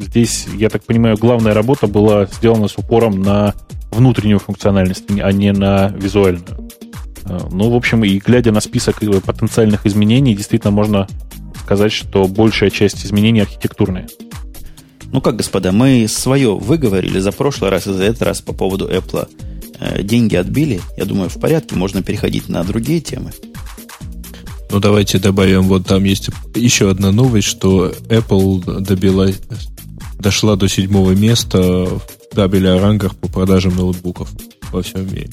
Здесь, я так понимаю, главная работа была сделана с упором на внутреннюю функциональность, а не на визуальную. Э, ну, в общем, и глядя на список э, потенциальных изменений, действительно можно сказать, что большая часть изменений архитектурные. Ну как, господа, мы свое выговорили за прошлый раз и за этот раз по поводу Apple. Э, деньги отбили, я думаю, в порядке, можно переходить на другие темы. Ну, давайте добавим, вот там есть еще одна новость, что Apple добила, дошла до седьмого места в табеле о рангах по продажам ноутбуков во всем мире.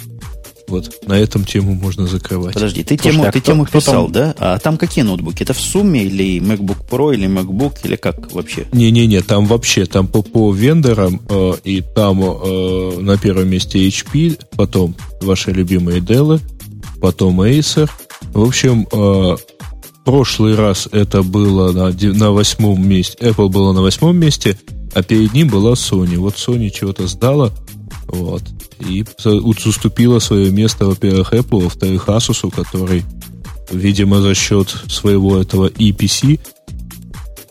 Вот, на этом тему можно закрывать. Подожди, ты Слушай, тему, а ты кто, тему кто писал, там... да? А там какие ноутбуки? Это в сумме или MacBook Pro, или MacBook, или как вообще? Не-не-не, там вообще, там по, по вендорам, э, и там э, на первом месте HP, потом ваши любимые Dell, потом Acer. В общем, э, прошлый раз это было на, на восьмом месте, Apple было на восьмом месте, а перед ним была Sony. Вот Sony чего-то сдала, вот. И уступила свое место, во-первых, Apple, во-вторых, Asus, который, видимо, за счет своего этого EPC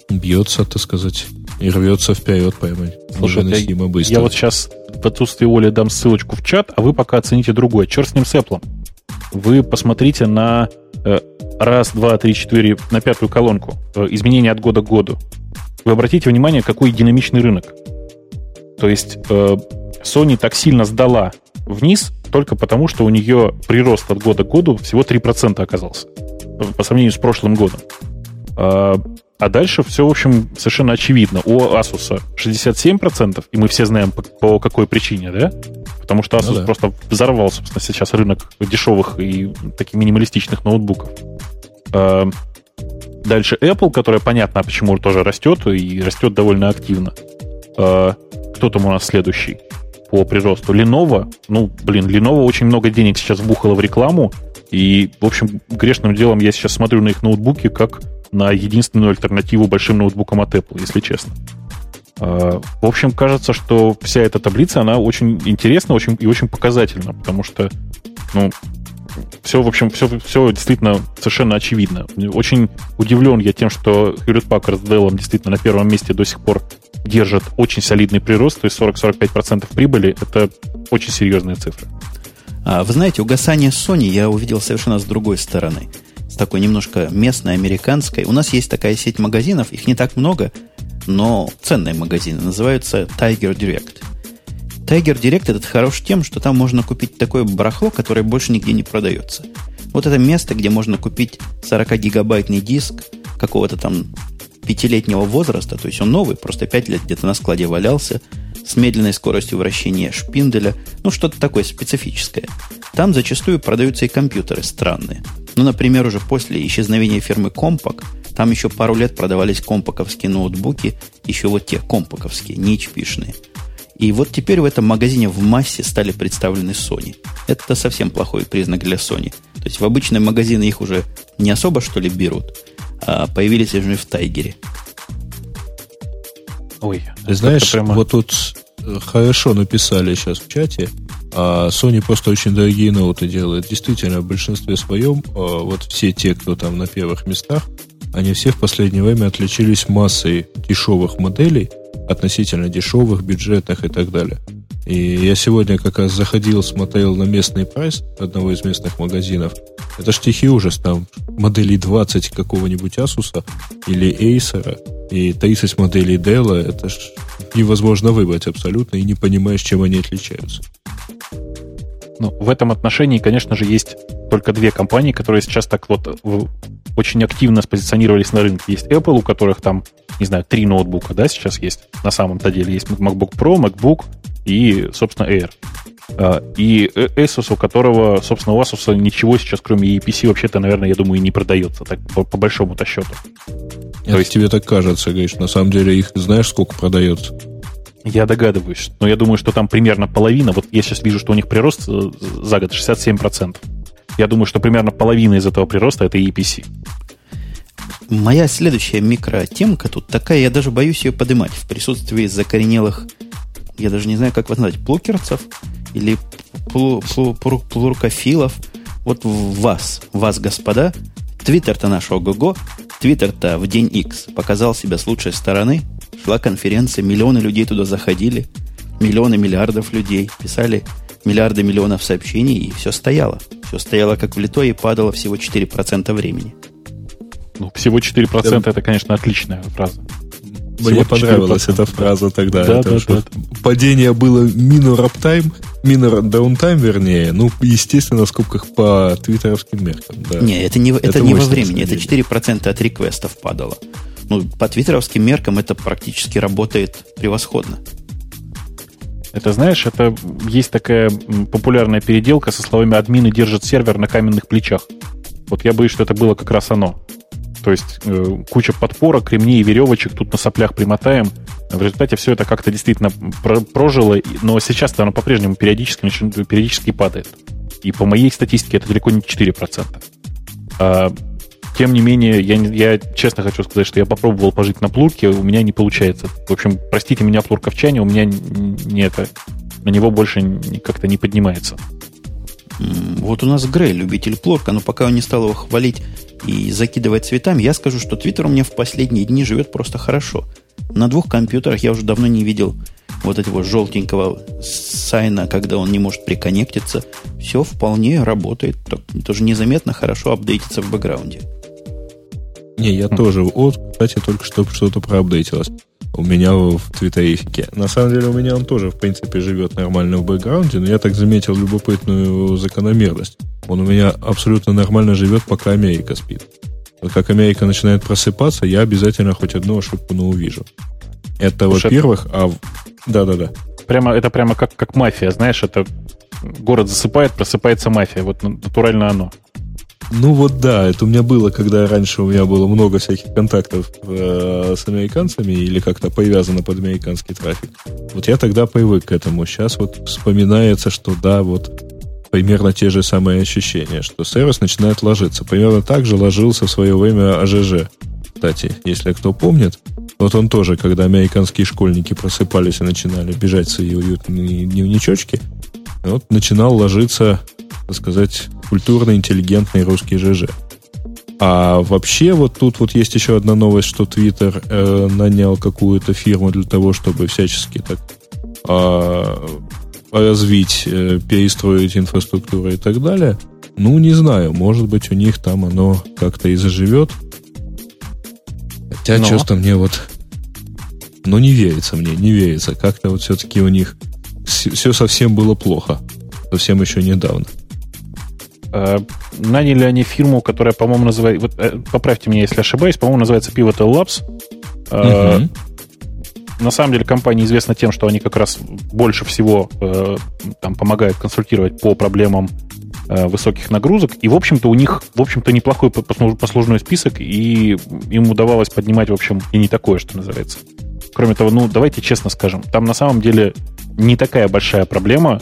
бьется, так сказать, и рвется вперед прямо Слушай, невыносимо быстро. Я вот сейчас в отсутствие Оли дам ссылочку в чат, а вы пока оцените другое. Черт с ним с Apple. Вы посмотрите на э, раз, два, три, четыре, на пятую колонку. Э, изменения от года к году. Вы обратите внимание, какой динамичный рынок. То есть э, Sony так сильно сдала вниз только потому, что у нее прирост от года к году всего 3% оказался по сравнению с прошлым годом. А, а дальше все, в общем, совершенно очевидно. У Asus 67%, и мы все знаем по какой причине, да? Потому что Asus ну, да. просто взорвал, собственно, сейчас рынок дешевых и таких минималистичных ноутбуков. А, дальше Apple, которая понятно, почему тоже растет, и растет довольно активно. А, кто там у нас следующий? по приросту. Lenovo, ну, блин, Lenovo очень много денег сейчас вбухало в рекламу, и, в общем, грешным делом я сейчас смотрю на их ноутбуки как на единственную альтернативу большим ноутбукам от Apple, если честно. А, в общем, кажется, что вся эта таблица, она очень интересна очень, и очень показательна, потому что, ну, все, в общем, все, все действительно совершенно очевидно. Очень удивлен я тем, что Hewlett Packard с Dell действительно на первом месте до сих пор держат очень солидный прирост, то есть 40-45% прибыли, это очень серьезные цифры. А, вы знаете, угасание Sony я увидел совершенно с другой стороны. С такой немножко местной, американской. У нас есть такая сеть магазинов, их не так много, но ценные магазины, называются Tiger Direct. Tiger Direct этот хорош тем, что там можно купить такое барахло, которое больше нигде не продается. Вот это место, где можно купить 40-гигабайтный диск какого-то там пятилетнего возраста, то есть он новый, просто пять лет где-то на складе валялся, с медленной скоростью вращения шпинделя, ну что-то такое специфическое. Там зачастую продаются и компьютеры странные. Ну, например, уже после исчезновения фирмы Compaq, там еще пару лет продавались компаковские ноутбуки, еще вот те компаковские, не hp И вот теперь в этом магазине в массе стали представлены Sony. Это совсем плохой признак для Sony. То есть в обычные магазины их уже не особо, что ли, берут а появились уже в Тайгере. Ой, ты знаешь, прямо... вот тут э, хорошо написали сейчас в чате, а Sony просто очень дорогие ноуты делает. Действительно, в большинстве своем, а, вот все те, кто там на первых местах, они все в последнее время отличились массой дешевых моделей, относительно дешевых, бюджетных и так далее. И я сегодня как раз заходил, смотрел на местный прайс одного из местных магазинов. Это ж тихий ужас, там моделей 20 какого-нибудь Asus или Acer и 30 моделей Dell. Это ж невозможно выбрать абсолютно, и не понимаешь, чем они отличаются. Ну, в этом отношении, конечно же, есть только две компании, которые сейчас так вот очень активно спозиционировались на рынке. Есть Apple, у которых там, не знаю, три ноутбука, да, сейчас есть на самом-то деле. Есть MacBook Pro, MacBook и, собственно, Air. А, и Asus, у которого, собственно, у Asus ничего сейчас, кроме EPC, вообще-то, наверное, я думаю, не продается, так по, по большому-то счету. Это То есть тебе так кажется, говоришь, на самом деле их знаешь, сколько продается? Я догадываюсь, но я думаю, что там примерно половина, вот я сейчас вижу, что у них прирост э, за год 67%. Я думаю, что примерно половина из этого прироста это EPC. Моя следующая микротемка тут такая, я даже боюсь ее поднимать в присутствии закоренелых я даже не знаю, как вас назвать, плукерцев или плуркофилов. Вот вас, вас, господа, Твиттер-то наш ого-го, Твиттер-то в день X показал себя с лучшей стороны. Шла конференция, миллионы людей туда заходили, миллионы миллиардов людей, писали миллиарды миллионов сообщений, и все стояло. Все стояло как влитое и падало всего 4% времени. Ну, всего 4% да. это, конечно, отличная фраза. Мне понравилась эта фраза тогда. Да, это, да, что да. Падение было минор аптайм, минор даунтайм, вернее, ну, естественно, в скобках по твиттеровским меркам. Да. Не, это не, это, это не во времени, это 4% от реквестов падало. Ну, по твиттеровским меркам это практически работает превосходно. Это, знаешь, это есть такая популярная переделка со словами «админы держат сервер на каменных плечах». Вот я боюсь, что это было как раз оно. То есть э, куча подпорок, ремней и веревочек тут на соплях примотаем. В результате все это как-то действительно прожило, но сейчас оно по-прежнему периодически, периодически падает. И по моей статистике это далеко не 4%. А, тем не менее, я, я честно хочу сказать, что я попробовал пожить на плурке, у меня не получается. В общем, простите меня, плурковчане, у меня не это, на него больше как-то не поднимается. Вот у нас Грей, любитель плорка, но пока он не стал его хвалить и закидывать цветами, я скажу, что Твиттер у меня в последние дни живет просто хорошо. На двух компьютерах я уже давно не видел вот этого желтенького сайна, когда он не может приконнектиться. Все вполне работает. Тоже незаметно хорошо апдейтится в бэкграунде. Не, я тоже. Вот, кстати, только что что-то проапдейтилось у меня в твиттерифике. На самом деле у меня он тоже, в принципе, живет нормально в бэкграунде, но я так заметил любопытную закономерность. Он у меня абсолютно нормально живет, пока Америка спит. Вот как Америка начинает просыпаться, я обязательно хоть одну ошибку, но увижу. Это во-первых, а... Да-да-да. Прямо, это прямо как, как мафия, знаешь, это город засыпает, просыпается мафия. Вот натурально оно. Ну вот да, это у меня было, когда раньше у меня было много всяких контактов э, с американцами или как-то привязано под американский трафик. Вот я тогда привык к этому. Сейчас вот вспоминается, что да, вот примерно те же самые ощущения, что сервис начинает ложиться. Примерно так же ложился в свое время АЖЖ. Кстати, если кто помнит, вот он тоже, когда американские школьники просыпались и начинали бежать в свои уютные дневничочки, вот начинал ложиться, так сказать, культурно-интеллигентный русский ЖЖ. А вообще вот тут вот есть еще одна новость, что Twitter э, нанял какую-то фирму для того, чтобы всячески так э, развить, э, перестроить инфраструктуру и так далее. Ну, не знаю, может быть, у них там оно как-то и заживет. Хотя, Но. честно, мне вот... Ну, не верится мне, не верится. Как-то вот все-таки у них все совсем было плохо. Совсем еще недавно. Э, наняли они фирму, которая, по-моему, называется... Вот, э, поправьте меня, если ошибаюсь, по-моему, называется Pivotal Labs. Угу. На самом деле компания известна тем, что они как раз больше всего там, помогают консультировать по проблемам высоких нагрузок. И, в общем-то, у них, в общем-то, неплохой послужной список, и им удавалось поднимать, в общем, и не такое, что называется. Кроме того, ну, давайте честно скажем, там на самом деле не такая большая проблема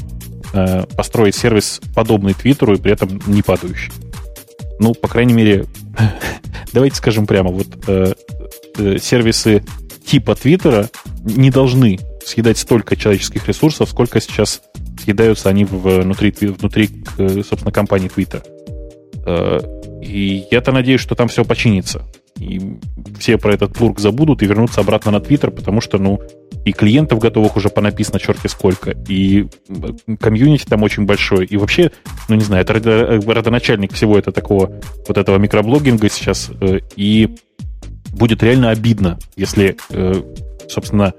э, построить сервис подобный Твиттеру и при этом не падающий. Ну, по крайней мере, давайте скажем прямо, вот э, э, сервисы типа Твиттера не должны съедать столько человеческих ресурсов, сколько сейчас съедаются они внутри, внутри собственно, компании Twitter. Э, и я-то надеюсь, что там все починится. И все про этот плурк забудут и вернутся обратно на Твиттер, потому что, ну, и клиентов готовых уже понаписано черти сколько, и комьюнити там очень большой, и вообще, ну, не знаю, это родоначальник всего это такого, вот этого микроблогинга сейчас, э, и будет реально обидно, если, э, собственно,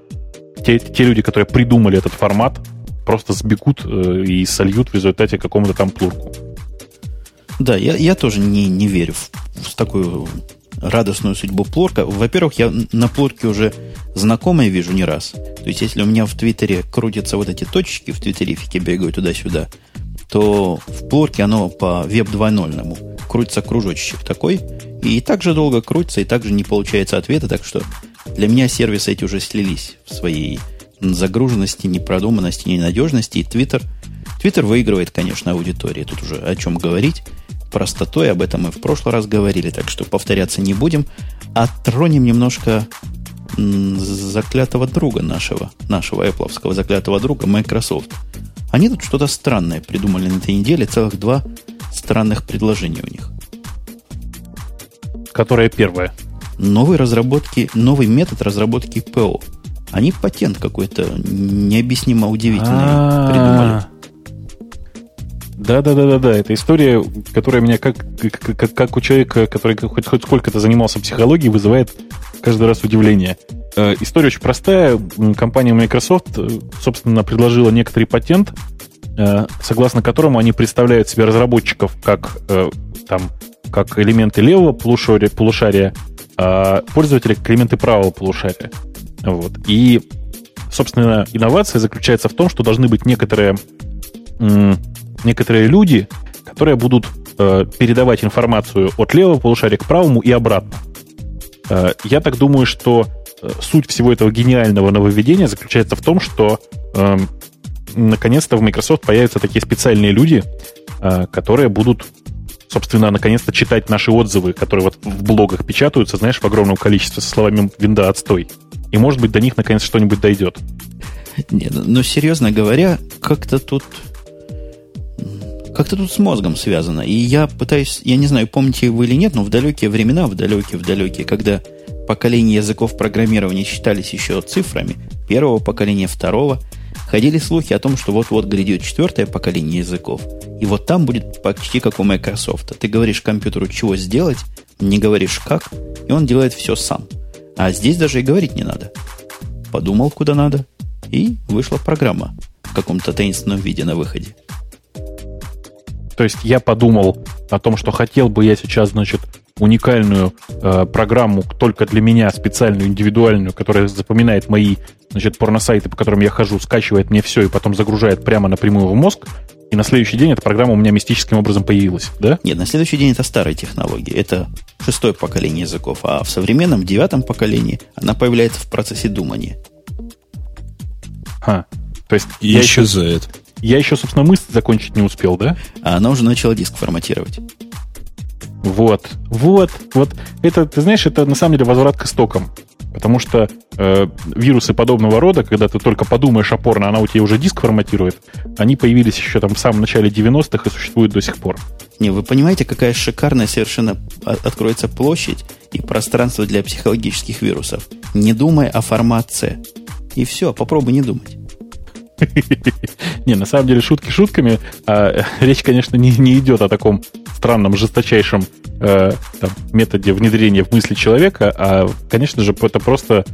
те, те люди, которые придумали этот формат, просто сбегут и сольют в результате какому-то там плурку. Да, я, я тоже не, не верю в, в такую радостную судьбу Плорка. Во-первых, я на Плорке уже знакомые вижу не раз. То есть, если у меня в Твиттере крутятся вот эти точки, в Твиттерифике бегают туда-сюда, то в Плорке оно по веб 2.0 крутится кружочек такой, и так же долго крутится, и также не получается ответа, так что для меня сервисы эти уже слились в своей загруженности, непродуманности, ненадежности, и Твиттер Твиттер выигрывает, конечно, аудитории. Тут уже о чем говорить простотой, об этом мы в прошлый раз говорили, так что повторяться не будем. А тронем немножко заклятого друга нашего, нашего Apple заклятого друга Microsoft. Они тут что-то странное придумали на этой неделе, целых два странных предложения у них. Которое первое? Новый разработки, новый метод разработки ПО. Они патент какой-то необъяснимо удивительный А-а-а. придумали. Да, да, да, да, да. Это история, которая меня как, как, как у человека, который хоть, хоть сколько-то занимался психологией, вызывает каждый раз удивление. Э, история очень простая. Компания Microsoft, э, собственно, предложила некоторый патент, э, согласно которому они представляют себе разработчиков как, там, как элементы левого полушария, полушария а пользователи как элементы правого полушария. Вот. И собственно, инновация заключается в том, что должны быть некоторые, некоторые люди, которые будут э, передавать информацию от левого полушария к правому и обратно. Э, я так думаю, что э, суть всего этого гениального нововведения заключается в том, что э, наконец-то в Microsoft появятся такие специальные люди, э, которые будут собственно, наконец-то читать наши отзывы, которые вот в блогах печатаются, знаешь, в огромном количестве со словами «винда отстой». И, может быть, до них наконец что-нибудь дойдет. Нет, но ну, серьезно говоря, как-то тут как-то тут с мозгом связано. И я пытаюсь, я не знаю, помните вы или нет, но в далекие времена, в далекие, в далекие, когда поколения языков программирования считались еще цифрами, первого поколения, второго, ходили слухи о том, что вот-вот грядет четвертое поколение языков. И вот там будет почти как у Microsoft. Ты говоришь компьютеру, чего сделать, не говоришь как, и он делает все сам. А здесь даже и говорить не надо. Подумал, куда надо, и вышла программа в каком-то таинственном виде на выходе. То есть я подумал о том, что хотел бы я сейчас, значит, уникальную э, программу только для меня, специальную, индивидуальную, которая запоминает мои, значит, порносайты, по которым я хожу, скачивает мне все и потом загружает прямо напрямую в мозг. И на следующий день эта программа у меня мистическим образом появилась, да? Нет, на следующий день это старая технология. Это шестое поколение языков. А в современном девятом поколении она появляется в процессе думания. Ха. То есть я. Еще, я еще, собственно, мысль закончить не успел, да? А она уже начала диск форматировать. Вот, вот, вот. Это, ты знаешь, это на самом деле возврат к истокам. Потому что э, вирусы подобного рода, когда ты только подумаешь опорно, она у тебя уже диск форматирует, они появились еще там в самом начале 90-х и существуют до сих пор. Не, вы понимаете, какая шикарная совершенно откроется площадь и пространство для психологических вирусов. Не думай о формации. И все, попробуй не думать. Не, на самом деле шутки шутками. А, речь, конечно, не, не идет о таком странном, жесточайшем э, методе внедрения в мысли человека, а, конечно же, это просто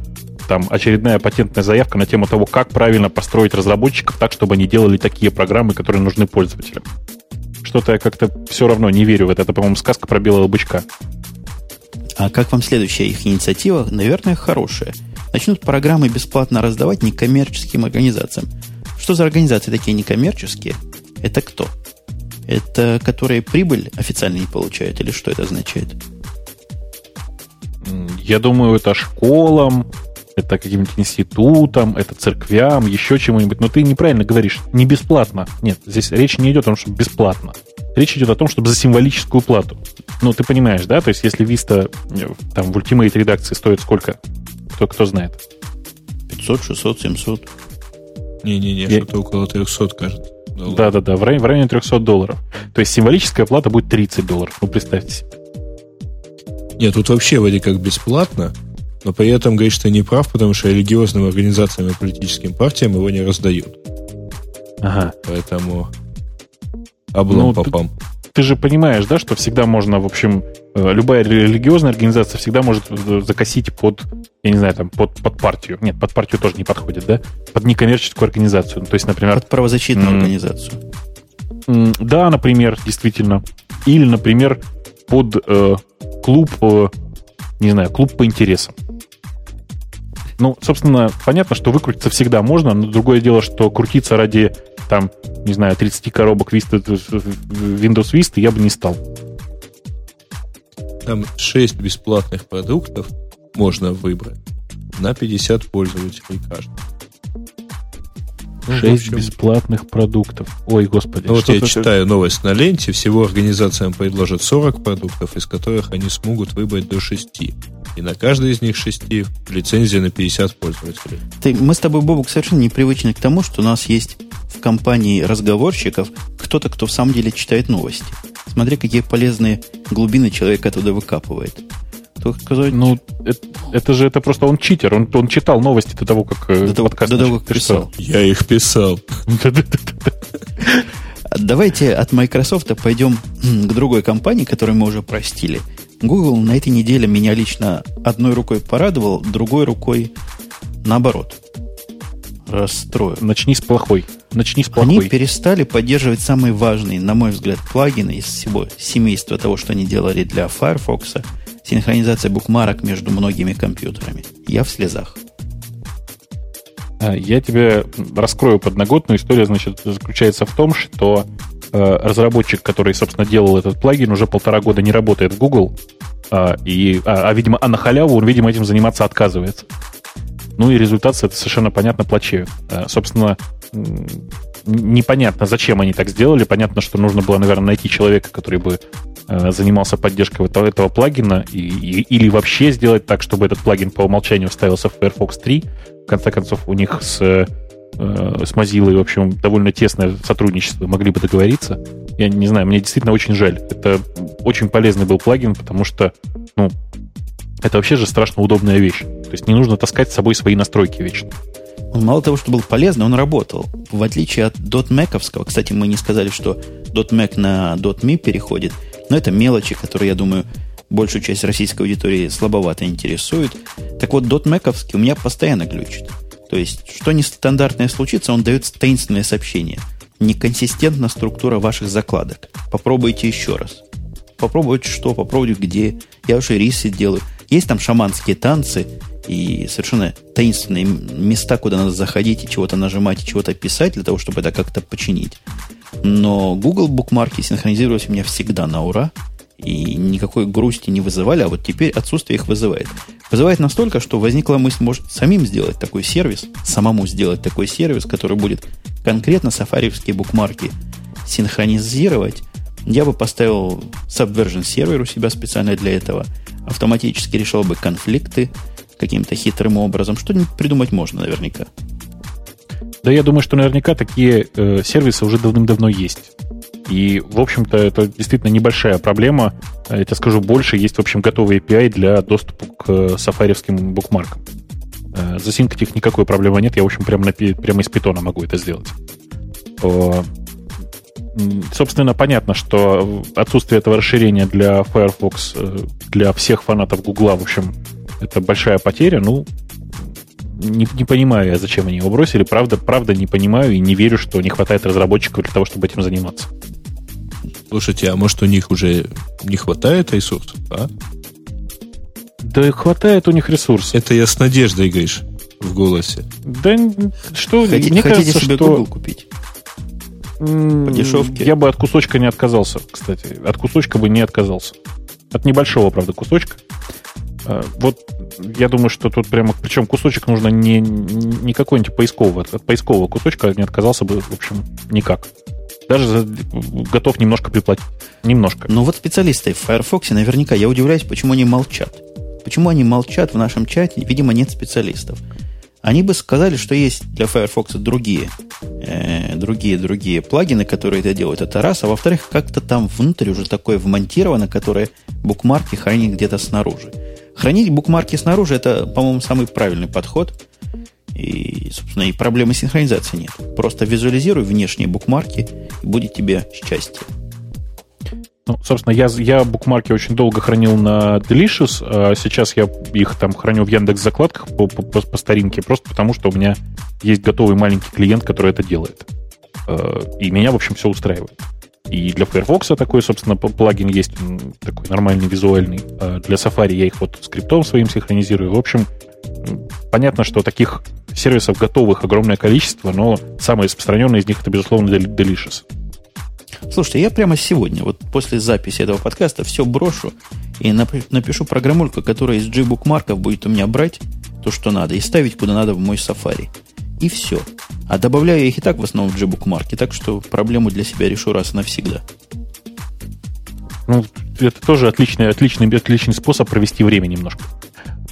там очередная патентная заявка на тему того, как правильно построить разработчиков так, чтобы они делали такие программы, которые нужны пользователям. Что-то я как-то все равно не верю в это. Это, по-моему, сказка про белого бычка. А как вам следующая их инициатива? Наверное, хорошая. Начнут программы бесплатно раздавать некоммерческим организациям. Что за организации такие некоммерческие? Это кто? Это которые прибыль официально не получают? Или что это означает? Я думаю, это школам, это каким-нибудь институтам, это церквям, еще чему-нибудь. Но ты неправильно говоришь, не бесплатно. Нет, здесь речь не идет о том, что бесплатно. Речь идет о том, чтобы за символическую плату. Ну, ты понимаешь, да? То есть, если Vista э, там в Ultimate редакции стоит сколько? Кто, кто знает? 500, 600, 700. Не-не-не, Я... что-то около 300, кажется. Да-да-да, в районе, в районе 300 долларов. То есть символическая плата будет 30 долларов. Ну, представьте себе. Нет, тут вообще вроде как бесплатно, но при этом говорит, что не прав, потому что религиозным организациям и политическим партиям его не раздают. Ага. Поэтому облом ну, попам. Ты, ты же понимаешь, да, что всегда можно, в общем, любая религиозная организация всегда может э, закосить под я не знаю, там, под, под партию. Нет, под партию тоже не подходит, да? Под некоммерческую организацию. Ну, то есть, например... Под правозащитную м- организацию. М- да, например, действительно. Или, например, под э, клуб, э, не знаю, клуб по интересам. Ну, собственно, понятно, что выкрутиться всегда можно, но другое дело, что крутиться ради, там, не знаю, 30 коробок Vista, Windows Vista я бы не стал. Там 6 бесплатных продуктов, можно выбрать на 50 пользователей каждый. 6 ну, бесплатных продуктов. Ой, господи. Ну, вот я читаю новость на ленте. Всего организациям предложат 40 продуктов, из которых они смогут выбрать до 6. И на каждый из них 6 лицензия на 50 пользователей. Ты, мы с тобой, Бобук, совершенно непривычны к тому, что у нас есть в компании разговорщиков кто-то, кто в самом деле читает новости. Смотри, какие полезные глубины человек оттуда выкапывает так сказать. Ну, это, это же это просто он читер. Он, он читал новости до того, как э, до того, подкаст до того, как писал. Я их писал. Давайте от Microsoft пойдем к другой компании, которую мы уже простили. Google на этой неделе меня лично одной рукой порадовал, другой рукой наоборот расстроил. Начни с плохой. Начни с плохой. Они перестали поддерживать самые важные, на мой взгляд, плагины из всего семейства того, что они делали для Firefox – синхронизация букмарок между многими компьютерами. Я в слезах. Э, я тебе раскрою подноготную. История, значит, заключается в том, что э, разработчик, который, собственно, делал этот плагин, уже полтора года не работает в Google, э, и, а, а, видимо, а на халяву он, видимо, этим заниматься отказывается. Ну и результат, это совершенно понятно, плачевит. Э, собственно, непонятно, зачем они так сделали. Понятно, что нужно было, наверное, найти человека, который бы э, занимался поддержкой этого, этого плагина, и, и, или вообще сделать так, чтобы этот плагин по умолчанию ставился в Firefox 3. В конце концов, у них с, э, с Mozilla, в общем, довольно тесное сотрудничество, могли бы договориться. Я не знаю, мне действительно очень жаль. Это очень полезный был плагин, потому что, ну, это вообще же страшно удобная вещь. То есть не нужно таскать с собой свои настройки вечно. Он мало того, что был полезный, он работал. В отличие от .Mac, кстати, мы не сказали, что .Mac на .me переходит, но это мелочи, которые, я думаю, большую часть российской аудитории слабовато интересуют. Так вот, .Mac у меня постоянно глючит. То есть, что нестандартное случится, он дает таинственное сообщение. Неконсистентна структура ваших закладок. Попробуйте еще раз. Попробовать что, попробовать где. Я уже рисы делаю. Есть там шаманские танцы, и совершенно таинственные места, куда надо заходить и чего-то нажимать, и чего-то писать для того, чтобы это как-то починить. Но Google букмарки синхронизировались у меня всегда на ура, и никакой грусти не вызывали, а вот теперь отсутствие их вызывает. Вызывает настолько, что возникла мысль, может, самим сделать такой сервис, самому сделать такой сервис, который будет конкретно сафариевские букмарки синхронизировать. Я бы поставил Subversion сервер у себя специально для этого, автоматически решал бы конфликты, каким-то хитрым образом. Что-нибудь придумать можно наверняка. Да, я думаю, что наверняка такие э, сервисы уже давным-давно есть. И, в общем-то, это действительно небольшая проблема. Я тебе скажу больше, есть, в общем, готовый API для доступа к сафаревским букмаркам. Э, засинкать их никакой проблемы нет. Я, в общем, прямо, на, прямо из питона могу это сделать. Собственно, понятно, что отсутствие этого расширения для Firefox, э, для всех фанатов Гугла, в общем, это большая потеря. Ну, не, не понимаю я, зачем они его бросили. Правда, правда не понимаю и не верю, что не хватает разработчиков для того, чтобы этим заниматься. Слушайте, а может у них уже не хватает ресурсов, а? Да хватает у них ресурсов. Это я с надеждой, говоришь, в голосе. Да что, Хотите, мне хотите кажется, себе что... Google купить? По дешевке? Я бы от кусочка не отказался, кстати. От кусочка бы не отказался. От небольшого, правда, кусочка. А, вот я думаю, что тут прямо, причем кусочек нужно не, не какой-нибудь поискового, от поискового кусочка не отказался бы, в общем, никак. Даже за, готов немножко приплатить. Немножко. Но вот специалисты в Firefox наверняка, я удивляюсь, почему они молчат. Почему они молчат в нашем чате? Видимо, нет специалистов. Они бы сказали, что есть для Firefox другие, э, другие, другие плагины, которые это делают. Это раз. А во-вторых, как-то там внутрь уже такое вмонтировано, которое букмарки хранит где-то снаружи. Хранить букмарки снаружи это, по-моему, самый правильный подход. И, собственно, и проблемы синхронизации нет. Просто визуализируй внешние букмарки, и будет тебе счастье. Ну, собственно, я, я букмарки очень долго хранил на Delicious, а сейчас я их там храню в Яндекс закладках по, по, по старинке, просто потому что у меня есть готовый маленький клиент, который это делает. Э, и меня, в общем, все устраивает. И для Firefox такой, собственно, плагин есть, такой нормальный, визуальный. А для Safari я их вот скриптом своим синхронизирую. В общем, понятно, что таких сервисов готовых огромное количество, но самый распространенный из них это, безусловно, Delicious. Слушайте, я прямо сегодня, вот после записи этого подкаста, все брошу и напишу программульку, которая из G-букмарков будет у меня брать то, что надо, и ставить куда надо в мой Safari и все. А добавляю я их и так в основном в G-букмарки, так что проблему для себя решу раз и навсегда. Ну, это тоже отличный, отличный, отличный способ провести время немножко.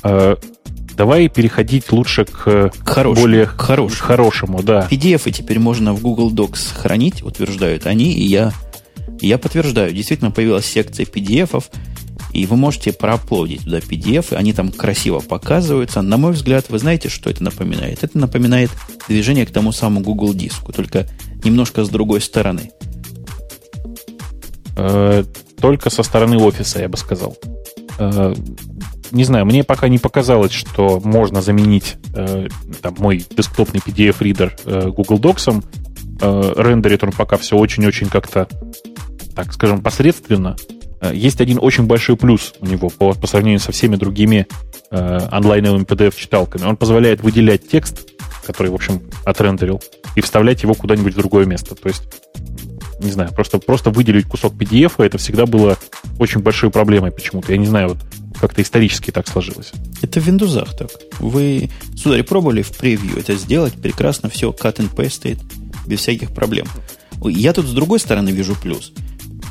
А, давай переходить лучше к, к хорошему, более к хорошему. хорошему, да. PDF теперь можно в Google Docs хранить, утверждают они, и я, я подтверждаю. Действительно появилась секция PDF, и вы можете проаплодить туда PDF, они там красиво показываются. На мой взгляд, вы знаете, что это напоминает? Это напоминает движение к тому самому Google диску, только немножко с другой стороны. Э, только со стороны офиса, я бы сказал. Э, не знаю, мне пока не показалось, что можно заменить э, там, мой десктопный PDF-ридер Google Docs. Рендерит он пока все очень-очень как-то, так скажем, посредственно. Э, есть один очень большой плюс у него по, по сравнению со всеми другими э, онлайновыми PDF-читалками. Он позволяет выделять текст который, в общем, отрендерил, и вставлять его куда-нибудь в другое место. То есть, не знаю, просто, просто выделить кусок PDF, это всегда было очень большой проблемой почему-то. Я не знаю, вот как-то исторически так сложилось. Это в Windows так. Вы, сударь, пробовали в превью это сделать, прекрасно все cut and paste без всяких проблем. Я тут с другой стороны вижу плюс.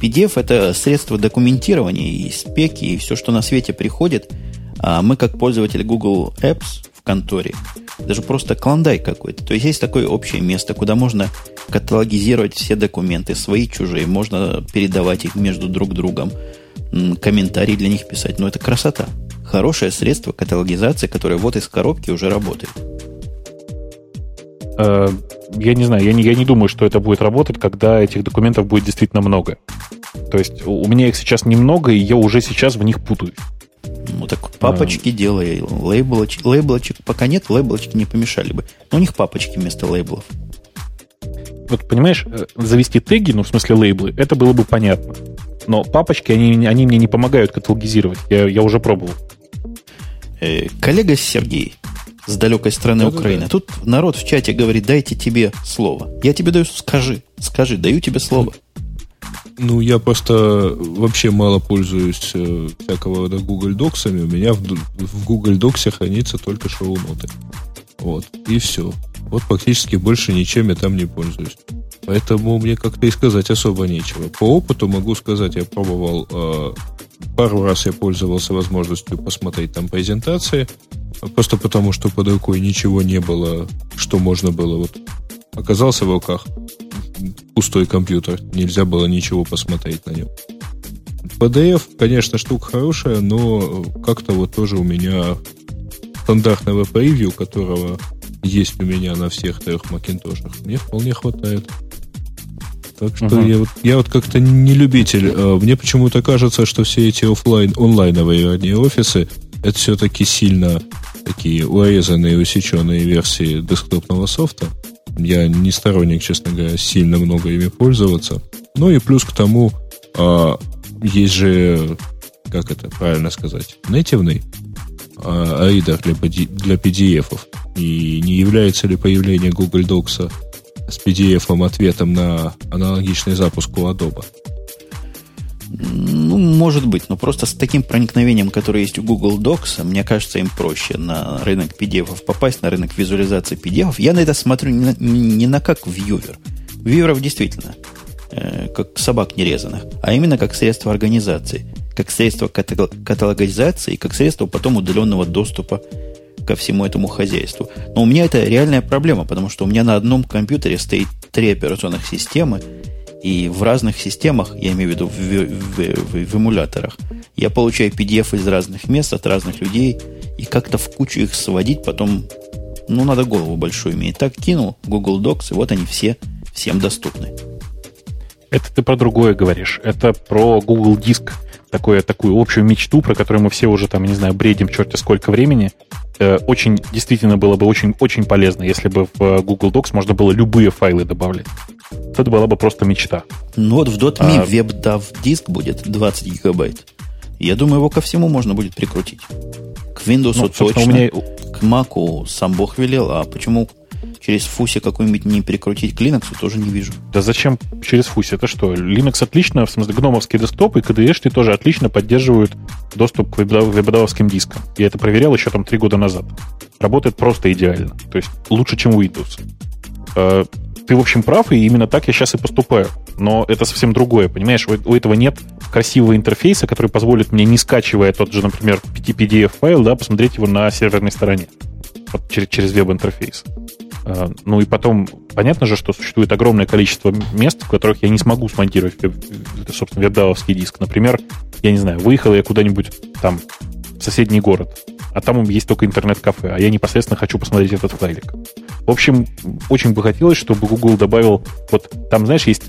PDF это средство документирования и спеки, и все, что на свете приходит. А мы, как пользователи Google Apps в конторе, даже просто клондай какой-то. То есть есть такое общее место, куда можно каталогизировать все документы, свои, чужие. Можно передавать их между друг другом, комментарии для них писать. Но это красота. Хорошее средство каталогизации, которое вот из коробки уже работает. Э, я не знаю, я не, я не думаю, что это будет работать, когда этих документов будет действительно много. То есть у меня их сейчас немного, и я уже сейчас в них путаюсь. Ну так папочки а... делай, лейблочек, лейблочек пока нет, лейблочки не помешали бы. Но у них папочки вместо лейблов. Вот понимаешь, э, завести теги, ну в смысле лейблы, это было бы понятно. Но папочки, они, они мне не помогают каталогизировать. Я, я уже пробовал. Э, коллега Сергей с далекой страны да, Украины. Да, да. Тут народ в чате говорит, дайте тебе слово. Я тебе даю, скажи, скажи, даю тебе слово. Ну, я просто вообще мало пользуюсь э, всякого рода Google Доксами. У меня в, в Google Доксе хранится только шоу-ноты. Вот, и все. Вот практически больше ничем я там не пользуюсь. Поэтому мне как-то и сказать особо нечего. По опыту могу сказать, я пробовал э, пару раз я пользовался возможностью посмотреть там презентации, просто потому что под рукой ничего не было, что можно было вот оказался в руках пустой компьютер, нельзя было ничего посмотреть на нем. PDF, конечно, штука хорошая, но как-то вот тоже у меня стандартного превью, которого есть у меня на всех трех макинтошах, мне вполне хватает. Так что uh-huh. я, вот, я вот как-то не любитель. А, мне почему-то кажется, что все эти офлайн, онлайновые одни офисы, это все-таки сильно такие урезанные, усеченные версии десктопного софта. Я не сторонник, честно говоря, сильно много ими пользоваться. Ну и плюс к тому, а, есть же, как это правильно сказать, нативный а, ридер для, для PDF. И не является ли появление Google Docs с PDF ответом на аналогичный запуск у Adobe? Ну, может быть, но просто с таким проникновением, которое есть у Google Docs, мне кажется, им проще на рынок PDF попасть, на рынок визуализации PDF. Я на это смотрю не на, не на как вьювер. Вьюверов действительно э, как собак нерезанных, а именно как средство организации, как средство каталогизации, как средство потом удаленного доступа ко всему этому хозяйству. Но у меня это реальная проблема, потому что у меня на одном компьютере стоит три операционных системы, и в разных системах, я имею в виду в, в, в, в эмуляторах, я получаю PDF из разных мест, от разных людей, и как-то в кучу их сводить потом, ну, надо голову большую иметь. Так кинул Google Docs, и вот они все всем доступны. Это ты про другое говоришь. Это про Google Диск. Такое, такую общую мечту, про которую мы все уже там, не знаю, бредим черти сколько времени. Э, очень, действительно было бы очень, очень полезно, если бы в Google Docs можно было любые файлы добавлять. Это была бы просто мечта. Ну вот в .me а... WebDAV диск будет 20 гигабайт. Я думаю, его ко всему можно будет прикрутить. К Windows ну, точно, меня... к Mac сам Бог велел, а почему через фуси какой-нибудь не прикрутить к Linux, тоже не вижу. Да зачем через фуси? Это что? Linux отлично, в смысле, гномовский десктоп и KDE тоже отлично поддерживают доступ к веб дискам. Я это проверял еще там три года назад. Работает просто идеально. То есть лучше, чем Windows. А, ты, в общем, прав, и именно так я сейчас и поступаю. Но это совсем другое, понимаешь? У, этого нет красивого интерфейса, который позволит мне, не скачивая тот же, например, PDF-файл, да, посмотреть его на серверной стороне вот через, через веб-интерфейс. А, ну и потом, понятно же, что существует огромное количество мест, в которых я не смогу смонтировать, собственно, веб-давовский диск. Например, я не знаю, выехал я куда-нибудь там в соседний город, а там есть только интернет-кафе, а я непосредственно хочу посмотреть этот файлик. В общем, очень бы хотелось, чтобы Google добавил, вот там, знаешь, есть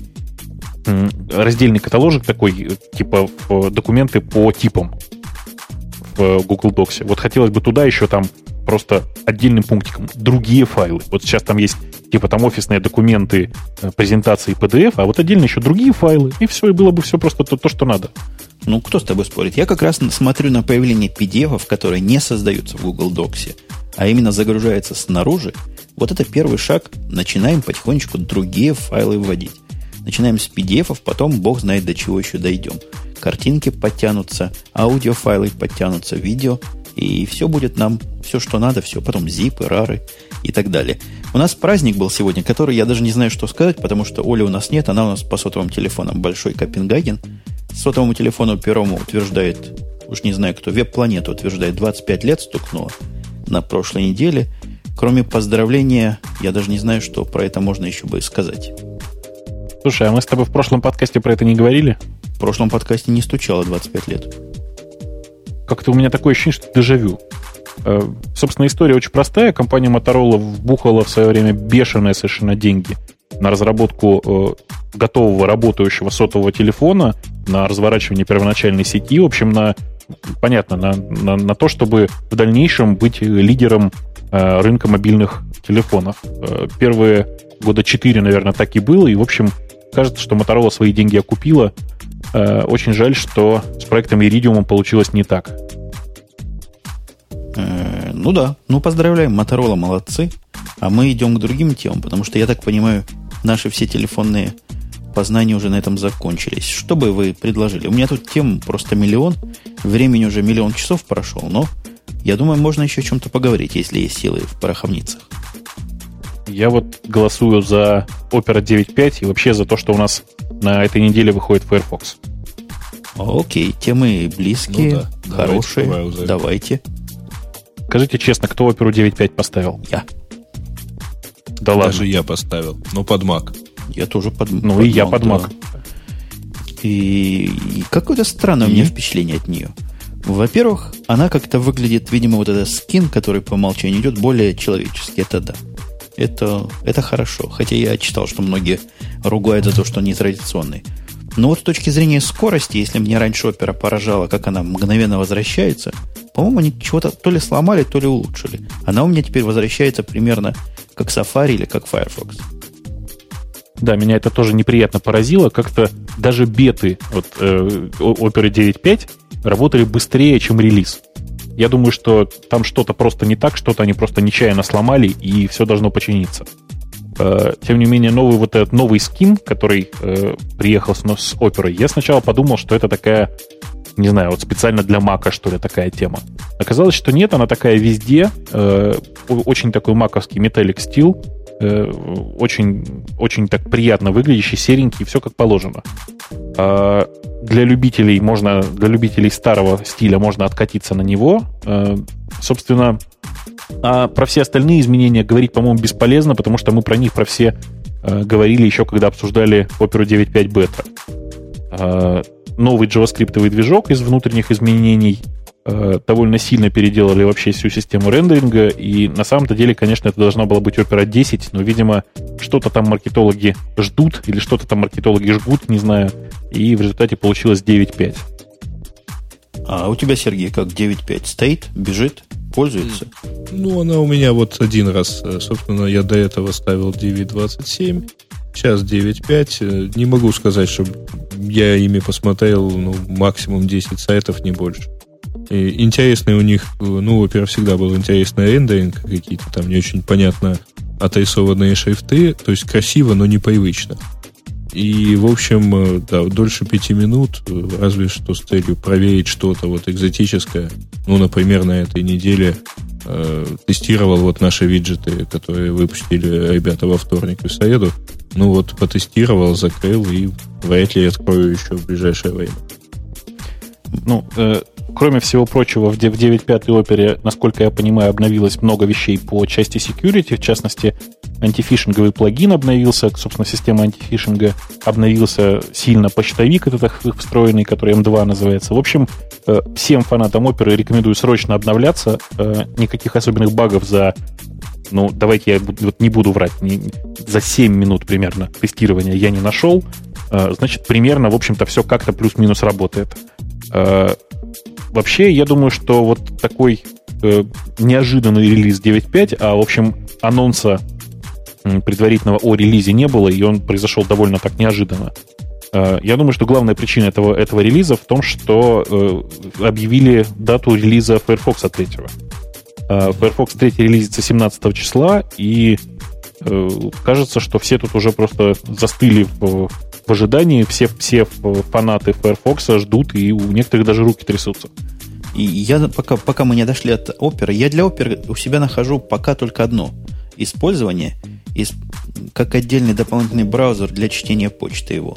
раздельный каталожик такой, типа документы по типам в Google Docs. Вот хотелось бы туда еще там просто отдельным пунктиком другие файлы. Вот сейчас там есть типа там офисные документы, э, презентации PDF, а вот отдельно еще другие файлы, и все, и было бы все просто то, то что надо. Ну, кто с тобой спорит? Я как раз смотрю на появление PDF, которые не создаются в Google Docs, а именно загружаются снаружи, Вот это первый шаг. Начинаем потихонечку другие файлы вводить. Начинаем с PDF, потом бог знает до чего еще дойдем. Картинки подтянутся, аудиофайлы подтянутся, видео, и все будет нам, все, что надо, все. Потом зипы, рары и так далее. У нас праздник был сегодня, который я даже не знаю, что сказать, потому что Оли у нас нет, она у нас по сотовым телефонам большой Копенгаген. Сотовому телефону первому утверждает, уж не знаю кто, веб-планета утверждает, 25 лет стукнуло на прошлой неделе. Кроме поздравления, я даже не знаю, что про это можно еще бы сказать. Слушай, а мы с тобой в прошлом подкасте про это не говорили? В прошлом подкасте не стучало 25 лет. Как-то у меня такое ощущение, что дежавю. Э, собственно, история очень простая. Компания Motorola вбухала в свое время бешеные совершенно деньги на разработку э, готового работающего сотового телефона, на разворачивание первоначальной сети, в общем, на понятно, на, на, на то, чтобы в дальнейшем быть лидером э, рынка мобильных телефонов. Первые года четыре, наверное, так и было, и, в общем, кажется, что Motorola свои деньги окупила. Э, очень жаль, что с проектом Iridium получилось не так. Э, ну да, ну поздравляем, Motorola молодцы. А мы идем к другим темам, потому что, я так понимаю, наши все телефонные познания уже на этом закончились. Что бы вы предложили? У меня тут тем просто миллион. Времени уже миллион часов прошел, но я думаю, можно еще о чем-то поговорить, если есть силы в пороховницах. Я вот голосую за Opera 9.5 и вообще за то, что у нас на этой неделе выходит Firefox. Окей, темы близкие, ну, да. хорошие. Давайте, Давайте. Скажите честно, кто Opera 9.5 поставил? Я. Да ладно. Даже я поставил, но под Mac. Я тоже под Ну под и я под Mac. Да. И, и какое-то странное и? у меня впечатление от нее. Во-первых, она как-то выглядит, видимо, вот этот скин, который по умолчанию идет, более человеческий. Это да. Это, это хорошо. Хотя я читал, что многие ругают за то, что он не традиционный. Но вот с точки зрения скорости, если мне раньше опера поражала, как она мгновенно возвращается, по-моему, они чего-то то ли сломали, то ли улучшили. Она у меня теперь возвращается примерно как Safari или как Firefox. Да, меня это тоже неприятно поразило. Как-то даже беты вот, э, Opera 9.5 работали быстрее, чем релиз. Я думаю, что там что-то просто не так, что-то они просто нечаянно сломали, и все должно починиться. Э, тем не менее, новый вот этот новый скин, который э, приехал с, с Opera, я сначала подумал, что это такая, не знаю, вот специально для Мака, что ли, такая тема. Оказалось, что нет, она такая везде, э, очень такой маковский металлик стил, Э, очень, очень так приятно выглядящий, серенький, все как положено. А для любителей можно, для любителей старого стиля можно откатиться на него. Э, собственно, а про все остальные изменения говорить, по-моему, бесполезно, потому что мы про них про все э, говорили еще, когда обсуждали Opera 9.5 бета. Новый JavaScript движок из внутренних изменений — Э, довольно сильно переделали вообще всю систему рендеринга, и на самом-то деле, конечно, это должно было быть Opera 10, но, видимо, что-то там маркетологи ждут, или что-то там маркетологи жгут, не знаю, и в результате получилось 9.5. А у тебя, Сергей, как 9.5 стоит, бежит, пользуется? Ну, она у меня вот один раз, э, собственно, я до этого ставил 9.27, сейчас 9.5. Э, не могу сказать, что я ими посмотрел ну, максимум 10 сайтов, не больше. И интересный у них, ну, во-первых, всегда был интересный рендеринг, какие-то там не очень понятно отрисованные шрифты, то есть красиво, но непривычно. И, в общем, э, да, дольше пяти минут, э, разве что с целью проверить что-то вот экзотическое. Ну, например, на этой неделе э, тестировал вот наши виджеты, которые выпустили ребята во вторник и в среду. Ну вот, потестировал, закрыл и вряд ли открою еще в ближайшее время. Ну, э, Кроме всего прочего, в 9.5 опере, насколько я понимаю, обновилось много вещей по части security, в частности, антифишинговый плагин обновился, собственно, система антифишинга обновился сильно почтовик этот встроенный, который M2 называется. В общем, э, всем фанатам оперы рекомендую срочно обновляться. Э, никаких особенных багов за ну, давайте я вот не буду врать, не, за 7 минут примерно тестирования я не нашел. Э, значит, примерно, в общем-то, все как-то плюс-минус работает. Вообще, я думаю, что вот такой э, неожиданный релиз 9.5, а, в общем, анонса предварительного о релизе не было, и он произошел довольно так неожиданно. Э, я думаю, что главная причина этого, этого релиза в том, что э, объявили дату релиза Firefox 3. Э, Firefox 3 релизится 17 числа, и кажется, что все тут уже просто застыли в, в ожидании, все, все фанаты Firefox ждут, и у некоторых даже руки трясутся. И я пока, пока мы не дошли от оперы, я для оперы у себя нахожу пока только одно использование, из, как отдельный дополнительный браузер для чтения почты его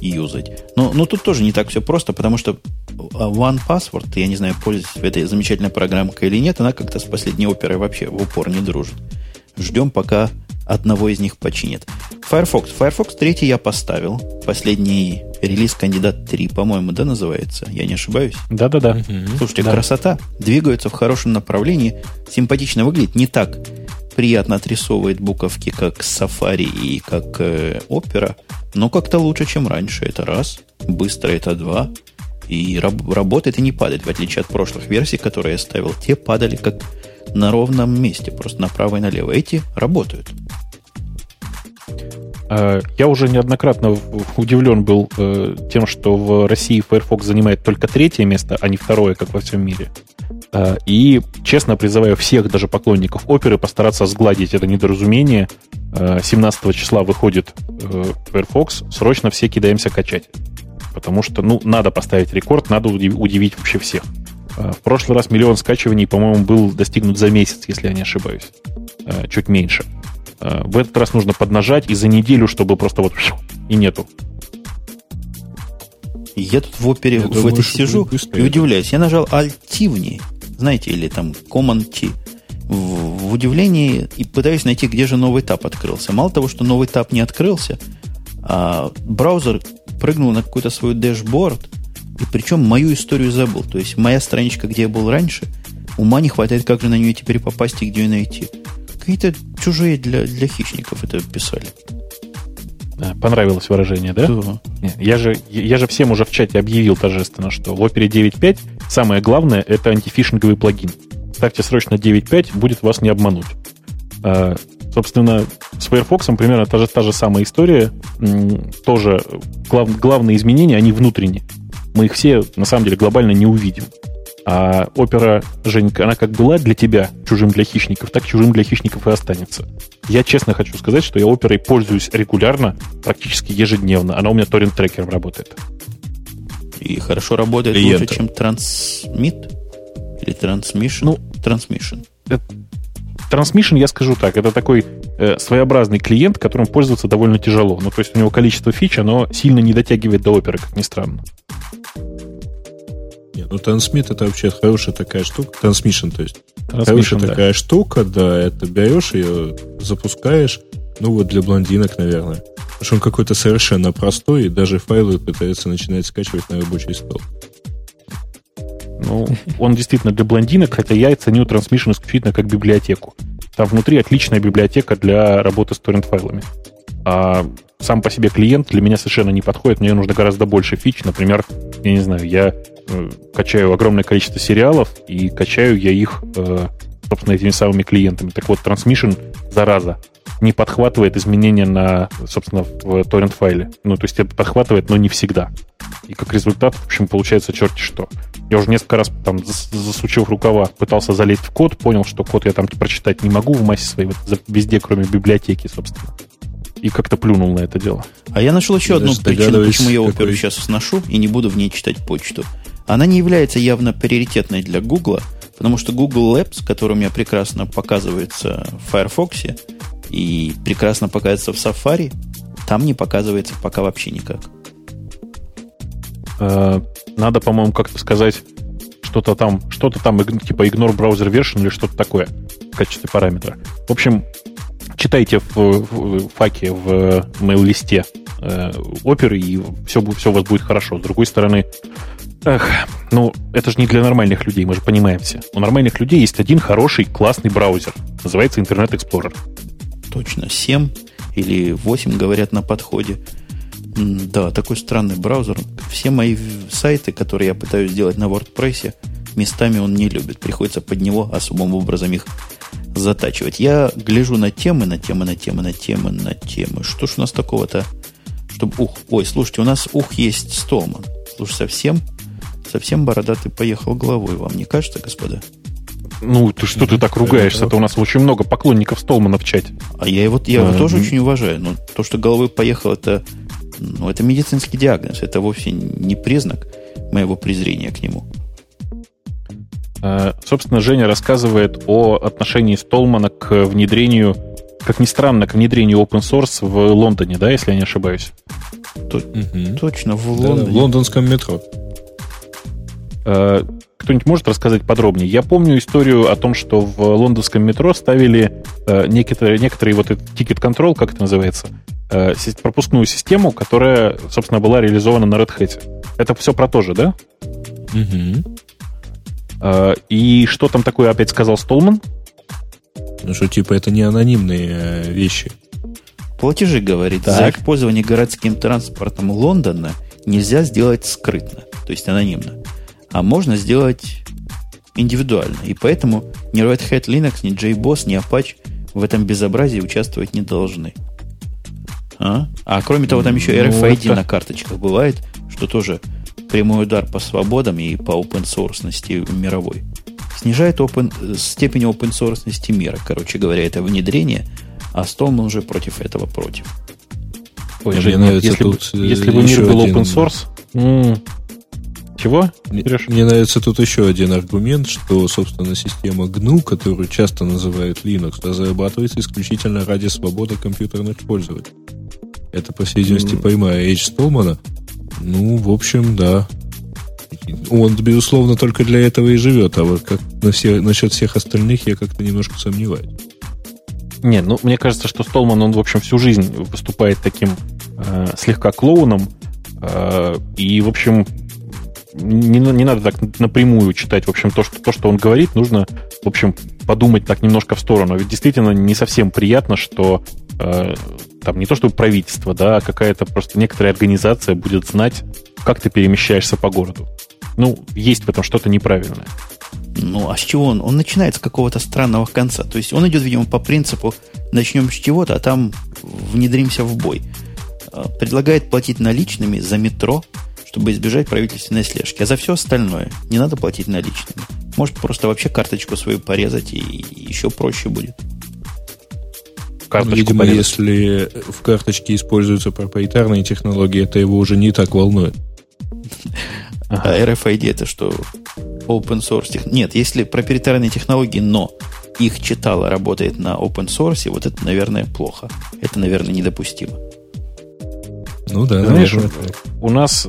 юзать. Но, но тут тоже не так все просто, потому что One Password, я не знаю, пользуюсь этой замечательной программкой или нет, она как-то с последней оперой вообще в упор не дружит. Ждем, пока одного из них починят. Firefox. Firefox 3 я поставил. Последний релиз кандидат 3, по-моему, да, называется? Я не ошибаюсь? Да-да-да. Слушайте, да. красота. Двигаются в хорошем направлении. Симпатично выглядит. Не так приятно отрисовывает буковки, как Safari и как э, Opera, но как-то лучше, чем раньше. Это раз. Быстро это два. И раб- работает и не падает, в отличие от прошлых версий, которые я ставил. Те падали как на ровном месте, просто направо и налево. Эти работают. Э, я уже неоднократно удивлен был э, тем, что в России Firefox занимает только третье место, а не второе, как во всем мире. Э, и честно призываю всех, даже поклонников оперы, постараться сгладить это недоразумение. 17 числа выходит Firefox, срочно все кидаемся качать. Потому что, ну, надо поставить рекорд, надо удивить вообще всех. В прошлый раз миллион скачиваний, по-моему, был достигнут за месяц, если я не ошибаюсь. Чуть меньше. В этот раз нужно поднажать и за неделю, чтобы просто вот и нету. Я тут в опере я в думаю, этой сижу и удивляюсь. Я нажал Alt-T в ней, знаете, или там Command-T. В, в удивлении и пытаюсь найти, где же новый этап открылся. Мало того, что новый этап не открылся, а браузер прыгнул на какой-то свой дэшборд, и причем мою историю забыл. То есть моя страничка, где я был раньше, ума не хватает, как же на нее теперь попасть и где ее найти. Какие-то чужие для, для хищников это писали. Понравилось выражение, да? Да. Я же, я же всем уже в чате объявил торжественно, что в Opera 9.5 самое главное — это антифишинговый плагин. Ставьте срочно 9.5, будет вас не обмануть. А, собственно, с Firefox примерно та же, та же самая история. Тоже глав, главные изменения, они внутренние. Мы их все, на самом деле, глобально не увидим. А опера, Женька, она как была для тебя чужим для хищников, так чужим для хищников и останется. Я честно хочу сказать, что я оперой пользуюсь регулярно, практически ежедневно. Она у меня торрент-трекером работает. И хорошо работает Клиента. лучше, чем Transmit? Или Transmission? Ну, Transmission. Transmission, я скажу так, это такой э, своеобразный клиент, которым пользоваться довольно тяжело. Ну, то есть у него количество фич, оно сильно не дотягивает до оперы, как ни странно. Нет, ну Transmit это вообще хорошая такая штука. Transmission, то есть. Transmission, хорошая да. такая штука, да, это берешь ее, запускаешь, ну вот для блондинок, наверное. Потому что он какой-то совершенно простой, и даже файлы пытается начинать скачивать на рабочий стол. Ну, он действительно для блондинок, хотя я ценю Transmission исключительно как библиотеку. Там внутри отличная библиотека для работы с торрент-файлами. А сам по себе клиент для меня совершенно не подходит. Мне нужно гораздо больше фич. Например, я не знаю, я э, качаю огромное количество сериалов, и качаю я их, э, собственно, этими самыми клиентами. Так вот, Transmission, зараза, не подхватывает изменения на, собственно, в торрент-файле. Ну, то есть это подхватывает, но не всегда. И как результат, в общем, получается черти что. Я уже несколько раз там, засучив рукава, пытался залезть в код, понял, что код я там прочитать не могу в массе своей, вот, везде, кроме библиотеки, собственно и как-то плюнул на это дело. А я нашел еще одну причину, почему я оперу сейчас сношу и не буду в ней читать почту. Она не является явно приоритетной для Google, потому что Google Labs, который у меня прекрасно показывается в Firefox и прекрасно показывается в Safari, там не показывается пока вообще никак. Э, надо, по-моему, как-то сказать что-то там, что-то там, типа ignore browser version или что-то такое в качестве параметра. В общем, читайте в, в факе, в мейл-листе э, оперы, и все, все у вас будет хорошо. С другой стороны, эх, ну, это же не для нормальных людей, мы же понимаем все. У нормальных людей есть один хороший, классный браузер. Называется Internet Explorer. Точно, 7 или 8, говорят, на подходе. Да, такой странный браузер. Все мои сайты, которые я пытаюсь сделать на WordPress, местами он не любит. Приходится под него особым образом их затачивать. Я гляжу на темы, на темы, на темы, на темы, на темы. Что ж у нас такого-то? Чтобы ух, ой, слушайте, у нас ух есть Столман. Слушай, совсем, совсем бородатый поехал головой, вам не кажется, господа? Ну, ты что ты так ругаешься? Это у нас очень много поклонников Столмана в чате. А я его, я его тоже очень уважаю. Но то, что головой поехал, это, ну, это медицинский диагноз. Это вовсе не признак моего презрения к нему. Э, собственно, Женя рассказывает о отношении Столмана к внедрению, как ни странно, к внедрению open source в Лондоне, да, если я не ошибаюсь? Т- угу. Точно, в Лондоне. Да, в лондонском метро. Э, кто-нибудь может рассказать подробнее? Я помню историю о том, что в лондонском метро ставили э, некоторые, некоторые вот этот control, как это называется, пропускную систему, которая, собственно, была реализована на Red Hat. Это все про то же, да? Угу. А, и что там такое опять сказал Столман? Ну что, типа, это не анонимные э, вещи. Платежи, говорит, так. за их пользование городским транспортом Лондона нельзя сделать скрытно, то есть анонимно. А можно сделать индивидуально. И поэтому ни Red Hat Linux, ни JBoss, ни Apache в этом безобразии участвовать не должны. А, а кроме того, там еще RFID ну, это... на карточках бывает, что тоже прямой удар по свободам и по open source мировой. Снижает open, степень open source мира. Короче говоря, это внедрение, а Столман уже против этого против. Ой, Мне Жень, нравится если, тут бы, если бы мир был один... open source... М- чего? Мне, мне нравится тут еще один аргумент, что, собственно, система GNU, которую часто называют Linux, разрабатывается исключительно ради свободы компьютерных пользователей. Это, по всей видимости, mm. поймая Эйдж Столмана, ну, в общем, да. Он, безусловно, только для этого и живет, а вот как на все, насчет всех остальных я как-то немножко сомневаюсь. Не, ну, мне кажется, что Столман, он, в общем, всю жизнь выступает таким э, слегка клоуном, э, и, в общем, не, не надо так напрямую читать, в общем, то что, то, что он говорит, нужно, в общем, подумать так немножко в сторону. Ведь действительно не совсем приятно, что э, там не то чтобы правительство, да, а какая-то просто некоторая организация будет знать, как ты перемещаешься по городу. Ну, есть в этом что-то неправильное. Ну, а с чего он? Он начинает с какого-то странного конца. То есть он идет, видимо, по принципу начнем с чего-то, а там внедримся в бой. А, предлагает платить наличными за метро, чтобы избежать правительственной слежки. А за все остальное не надо платить наличными. Может просто вообще карточку свою порезать и еще проще будет карточку Видимо, порезать. если в карточке используются проприетарные технологии, это его уже не так волнует. А RFID это что? Open source. Нет, если проприетарные технологии, но их читало работает на open source, вот это, наверное, плохо. Это, наверное, недопустимо. Ну да, знаешь, у нас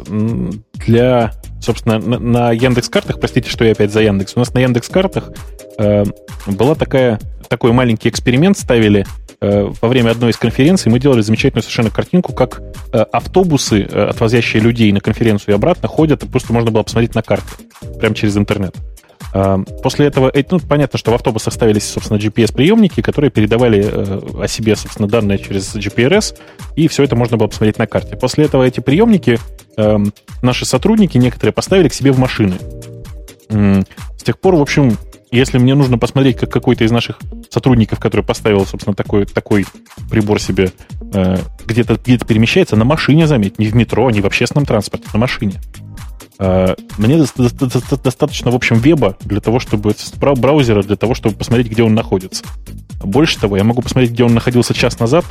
для, собственно, на, на Яндекс картах, простите, что я опять за Яндекс, у нас на Яндекс картах э, была такая такой маленький эксперимент ставили во время одной из конференций мы делали замечательную совершенно картинку, как э, автобусы, э, отвозящие людей на конференцию и обратно, ходят, и просто можно было посмотреть на карты, прямо через интернет. После этого, ну, понятно, что в автобусах ставились, собственно, GPS-приемники, которые передавали о себе, собственно, данные через GPRS, и все это можно было посмотреть на карте. После этого эти приемники наши сотрудники некоторые поставили к себе в машины. С тех пор, в общем, если мне нужно посмотреть, как какой-то из наших сотрудников, который поставил, собственно, такой, такой прибор себе, э, где-то где перемещается, на машине, заметь, не в метро, не в общественном транспорте, на машине. Э, мне достаточно, в общем, веба для того, чтобы браузера для того, чтобы посмотреть, где он находится. Больше того, я могу посмотреть, где он находился час назад.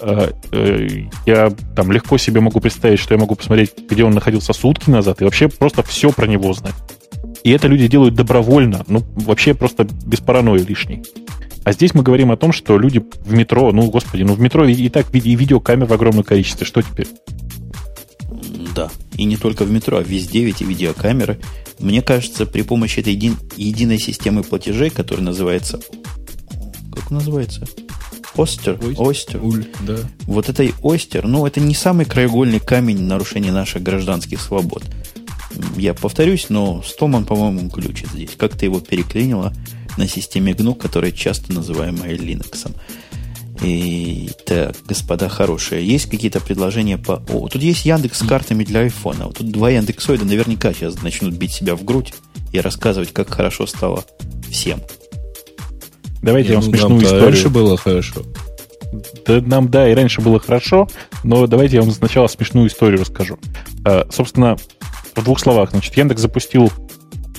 Э, я там легко себе могу представить, что я могу посмотреть, где он находился сутки назад, и вообще просто все про него знать. И это люди делают добровольно, ну, вообще просто без паранойи лишней. А здесь мы говорим о том, что люди в метро, ну, господи, ну, в метро и так и видеокамер в огромном количестве. Что теперь? Да, и не только в метро, а везде ведь и видеокамеры. Мне кажется, при помощи этой еди- единой системы платежей, которая называется... Как называется? Остер? Остер. Уль, да. Вот этой Остер, ну, это не самый краеугольный камень нарушения наших гражданских свобод я повторюсь, но Стоман, по-моему, ключит здесь. Как ты его переклинило на системе GNU, которая часто называемая Linux. И так, господа хорошие, есть какие-то предложения по... О, тут есть Яндекс с картами для айфона. Вот тут два Яндексоида наверняка сейчас начнут бить себя в грудь и рассказывать, как хорошо стало всем. Давайте я вам ну, смешную историю. раньше было хорошо. Да, нам, да, и раньше было хорошо, но давайте я вам сначала смешную историю расскажу. А, собственно, в двух словах. Значит, Яндекс запустил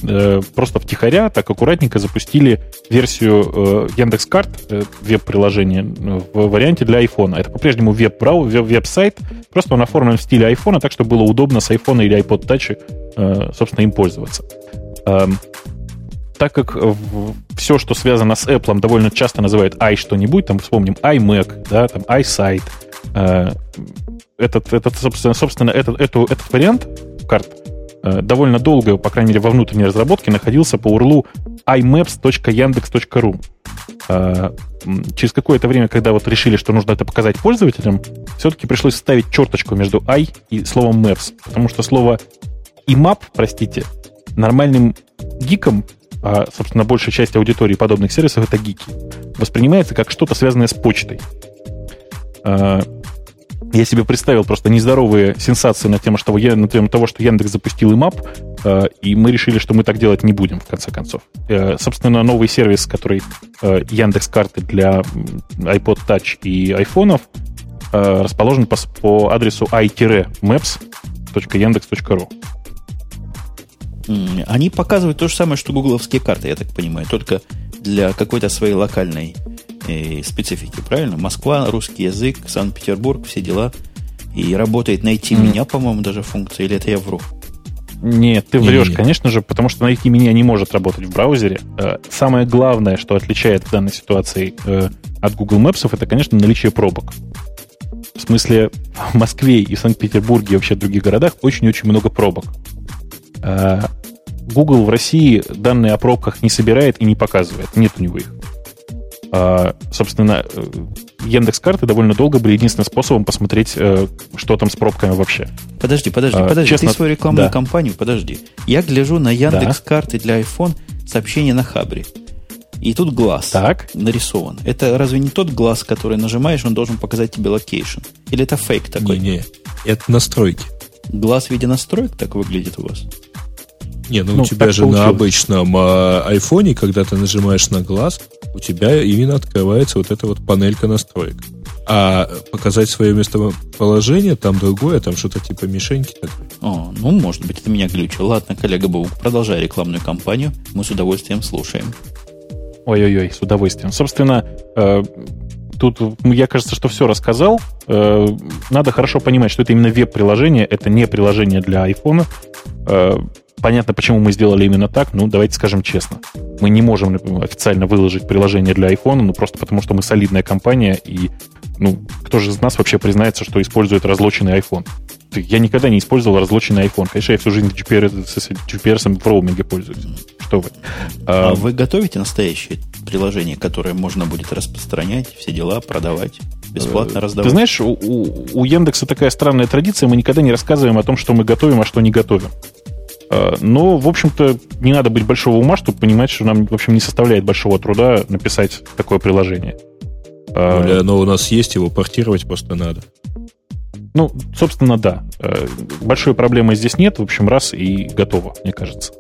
э, просто втихаря так аккуратненько запустили версию э, Яндекс.Карт, э, веб-приложение, в варианте для iPhone. Это по-прежнему веб-брау, веб-сайт, просто он оформлен в стиле iPhone, так, чтобы было удобно с iPhone или iPod Touch, э, собственно, им пользоваться. Э, так как все, что связано с Apple, довольно часто называют i что-нибудь, там вспомним iMac, да, там iSight, э, этот, этот, собственно, собственно этот, эту, этот вариант карт э, довольно долго, по крайней мере, во внутренней разработке находился по URL imaps.yandex.ru. Э, через какое-то время, когда вот решили, что нужно это показать пользователям, все-таки пришлось ставить черточку между i и словом maps, потому что слово imap, простите, нормальным гиком а, собственно, большая часть аудитории подобных сервисов это гики, воспринимается как что-то связанное с почтой. Я себе представил просто нездоровые сенсации на тему, что, на тему того, что Яндекс запустил имап, а, и мы решили, что мы так делать не будем, в конце концов. Э, собственно, новый сервис, который э, Яндекс карты для iPod Touch и айфонов, э, расположен по, по адресу i-maps.yandex.ru. Они показывают то же самое, что гугловские карты, я так понимаю, только для какой-то своей локальной э, специфики, правильно? Москва, русский язык, Санкт-Петербург, все дела. И работает найти mm. меня, по-моему, даже функция, или это я вру? Нет, ты врешь, не, не. конечно же, потому что найти меня не может работать в браузере. Э, самое главное, что отличает в данной ситуации э, от Google Maps, это, конечно, наличие пробок. В смысле, в Москве и Санкт-Петербурге и вообще в других городах очень-очень много пробок. Google в России данные о пробках не собирает и не показывает. Нет у него их. А, собственно, э, Яндекс карты довольно долго были единственным способом посмотреть, э, что там с пробками вообще. Подожди, подожди, а, подожди. Честно, Ты свою рекламную да. кампанию, подожди. Я гляжу на Яндекс карты для iPhone сообщение на Хабре. И тут глаз так. нарисован. Это разве не тот глаз, который нажимаешь, он должен показать тебе location? Или это фейк такой? Не, не, это настройки. Глаз в виде настроек так выглядит у вас? Не, ну, ну у тебя же получилось. на обычном э, айфоне, когда ты нажимаешь на глаз, у тебя именно открывается вот эта вот панелька настроек. А показать свое местоположение там другое, там что-то типа мишеньки. О, ну, может быть, это меня глючило. Ладно, коллега Баук, продолжай рекламную кампанию. Мы с удовольствием слушаем. Ой-ой-ой, с удовольствием. Собственно, э, тут, я кажется, что все рассказал. Э, надо хорошо понимать, что это именно веб-приложение, это не приложение для айфона. Э, Понятно, почему мы сделали именно так, ну, давайте скажем честно. Мы не можем официально выложить приложение для iPhone, ну, просто потому что мы солидная компания, и, ну, кто же из нас вообще признается, что использует разлоченный iPhone? Я никогда не использовал разлоченный iPhone. Конечно, я всю жизнь GPS, с GPS в роуминге пользуюсь. Что вы? А, а вы готовите настоящее приложение, которое можно будет распространять, все дела, продавать? бесплатно раздавать. Ты знаешь, у, у, у Яндекса такая странная традиция, мы никогда не рассказываем о том, что мы готовим, а что не готовим. А, но, в общем-то, не надо быть большого ума, чтобы понимать, что нам, в общем, не составляет большого труда написать такое приложение. А, ну, или оно у нас есть, его портировать просто надо. Ну, собственно, да. А, большой проблемы здесь нет. В общем, раз и готово, мне кажется.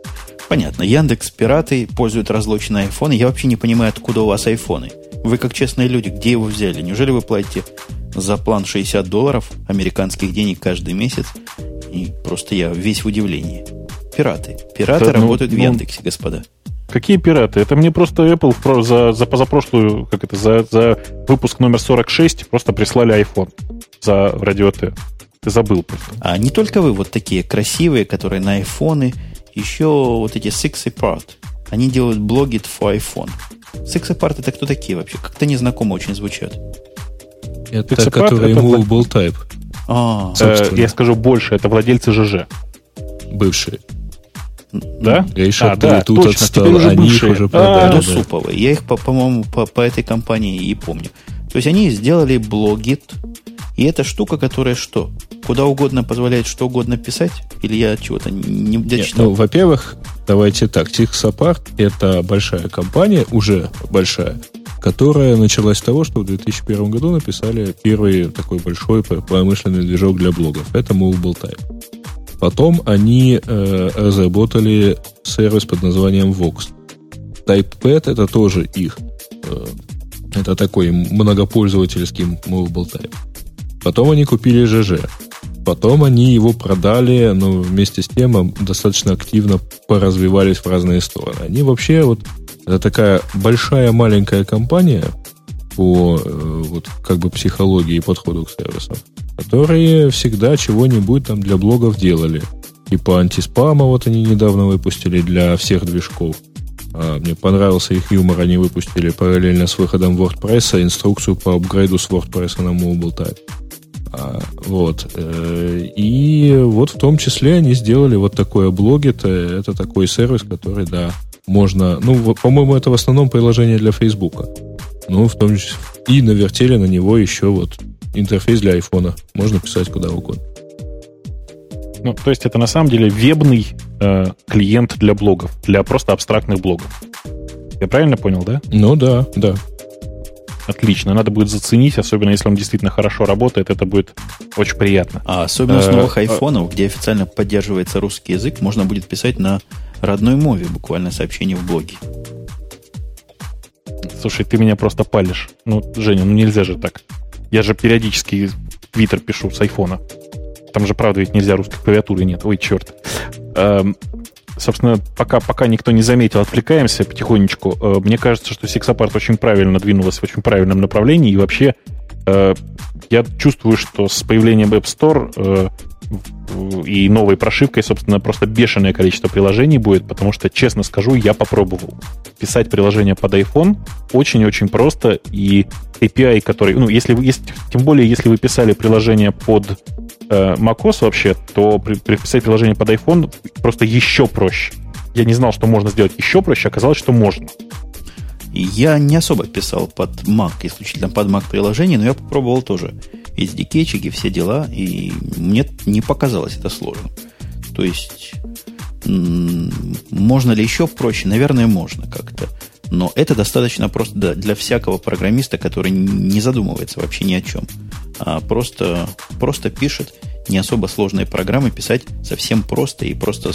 Понятно. Яндекс пираты пользуют разлоченные айфоны. Я вообще не понимаю, откуда у вас айфоны. Вы, как честные люди, где его взяли? Неужели вы платите за план 60 долларов американских денег каждый месяц? И просто я весь в удивлении. Пираты. Пираты да, ну, работают ну, в Яндексе, господа. Какие пираты? Это мне просто Apple за, за позапрошлую, как это, за, за выпуск номер 46 просто прислали iPhone за радио Т. Ты забыл просто. А не только вы вот такие красивые, которые на айфоны, еще вот эти Six Apart. Они делают блоги for iPhone. Six Apart это кто такие вообще? Как-то незнакомо очень звучат. Это Six которые это Movable Type. А, э, я скажу больше, это владельцы ЖЖ. Бывшие. Да? Гейша а, да, тут точно, отстал, уже они их уже продали. А, да. суповые. Я их, по-моему, по, по этой компании и помню. То есть они сделали блогит, и это штука, которая что? Куда угодно позволяет что угодно писать? Или я чего-то не дочитал? Нет, ну, во-первых, давайте так. Тихсапарт – это большая компания, уже большая, которая началась с того, что в 2001 году написали первый такой большой промышленный движок для блогов. Это Movable Type. Потом они э, разработали сервис под названием Vox. TypePad это тоже их. Э, это такой многопользовательский mobile type. Потом они купили ЖЖ. Потом они его продали, но вместе с тем достаточно активно поразвивались в разные стороны. Они вообще вот это такая большая маленькая компания по э, вот как бы психологии и подходу к сервисам, которые всегда чего-нибудь там для блогов делали. Типа антиспама вот они недавно выпустили для всех движков. А, мне понравился их юмор, они выпустили параллельно с выходом WordPress инструкцию по апгрейду с WordPress на Mobile Type. А, вот. Э, и вот в том числе они сделали вот такое блогит. Это такой сервис, который, да, можно... Ну, по-моему, это в основном приложение для Фейсбука. Ну, в том числе... И навертели на него еще вот интерфейс для айфона. Можно писать куда угодно. Ну, то есть это на самом деле вебный э, клиент для блогов, для просто абстрактных блогов. Я правильно понял, да? Ну да, да. Отлично. Надо будет заценить, особенно если он действительно хорошо работает, это будет очень приятно. А особенно с э, новых а айфонов, где официально поддерживается русский язык, можно будет писать на родной мове буквально сообщение в блоге. Слушай, ты меня просто палишь. Ну, Женя, ну нельзя же так. Я же периодически твиттер пишу с айфона. Там же, правда, ведь нельзя русской клавиатуры нет. Ой, черт. Эм, собственно, пока, пока никто не заметил, отвлекаемся потихонечку. Э, мне кажется, что Sixapart очень правильно двинулась в очень правильном направлении. И вообще, э, я чувствую, что с появлением App Store э, и новой прошивкой, собственно, просто бешеное количество приложений будет, потому что, честно скажу, я попробовал. Писать приложение под iPhone очень-очень просто, и API, который, ну, если вы, есть, тем более, если вы писали приложение под э, macOS вообще, то при, при писать приложение под iPhone просто еще проще. Я не знал, что можно сделать еще проще, оказалось, что можно. Я не особо писал под Mac, исключительно под Mac приложение, но я попробовал тоже. SDK-чики, все дела, и мне не показалось это сложным. То есть, можно ли еще проще? Наверное, можно как-то. Но это достаточно просто для всякого программиста, который не задумывается вообще ни о чем, а просто, просто пишет не особо сложные программы, писать совсем просто и просто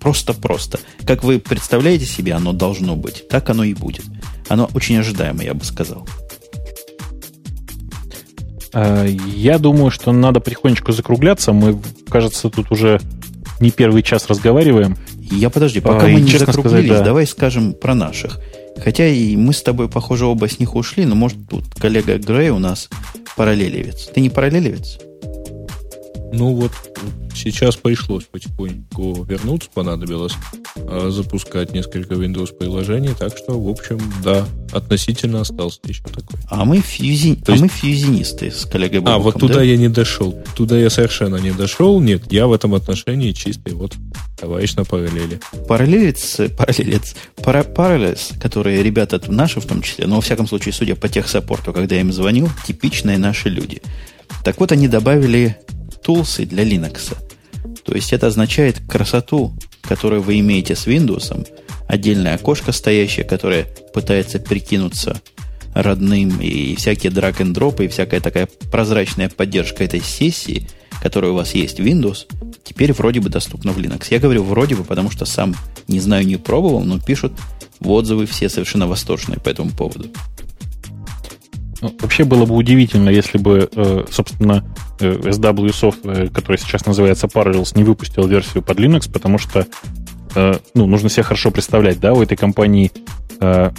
просто-просто. Как вы представляете себе, оно должно быть. Так оно и будет. Оно очень ожидаемо, я бы сказал. Э, я думаю, что надо потихонечку закругляться. Мы, кажется, тут уже не первый час разговариваем. Я подожди, пока а, мы не закруглились, сказать, да. давай скажем про наших. Хотя и мы с тобой, похоже, оба с них ушли, но может тут коллега Грей у нас параллелевец. Ты не параллелевец? Ну вот сейчас пришлось потихоньку вернуться, понадобилось а, запускать несколько Windows приложений, так что, в общем, да, относительно остался еще такой. А мы, фьюзи... а есть... мы фьюзинисты с коллегой Бобуком, А, вот туда да? я не дошел. Туда я совершенно не дошел. Нет, я в этом отношении чистый вот товарищ на параллели. Параллелец, параллелец, пара, параллелец, которые ребята наши в том числе, но во всяком случае, судя по техсаппорту, когда я им звонил, типичные наши люди. Так вот, они добавили тулсы для Linux. То есть это означает красоту, которую вы имеете с Windows, отдельное окошко стоящее, которое пытается прикинуться родным, и всякие drag and drop, и всякая такая прозрачная поддержка этой сессии, которая у вас есть в Windows, теперь вроде бы доступна в Linux. Я говорю вроде бы, потому что сам не знаю, не пробовал, но пишут в отзывы все совершенно восторженные по этому поводу. Ну, вообще было бы удивительно, если бы, э, собственно, э, SW Software, который сейчас называется Parallels, не выпустил версию под Linux, потому что э, ну, нужно себе хорошо представлять, да, у этой компании,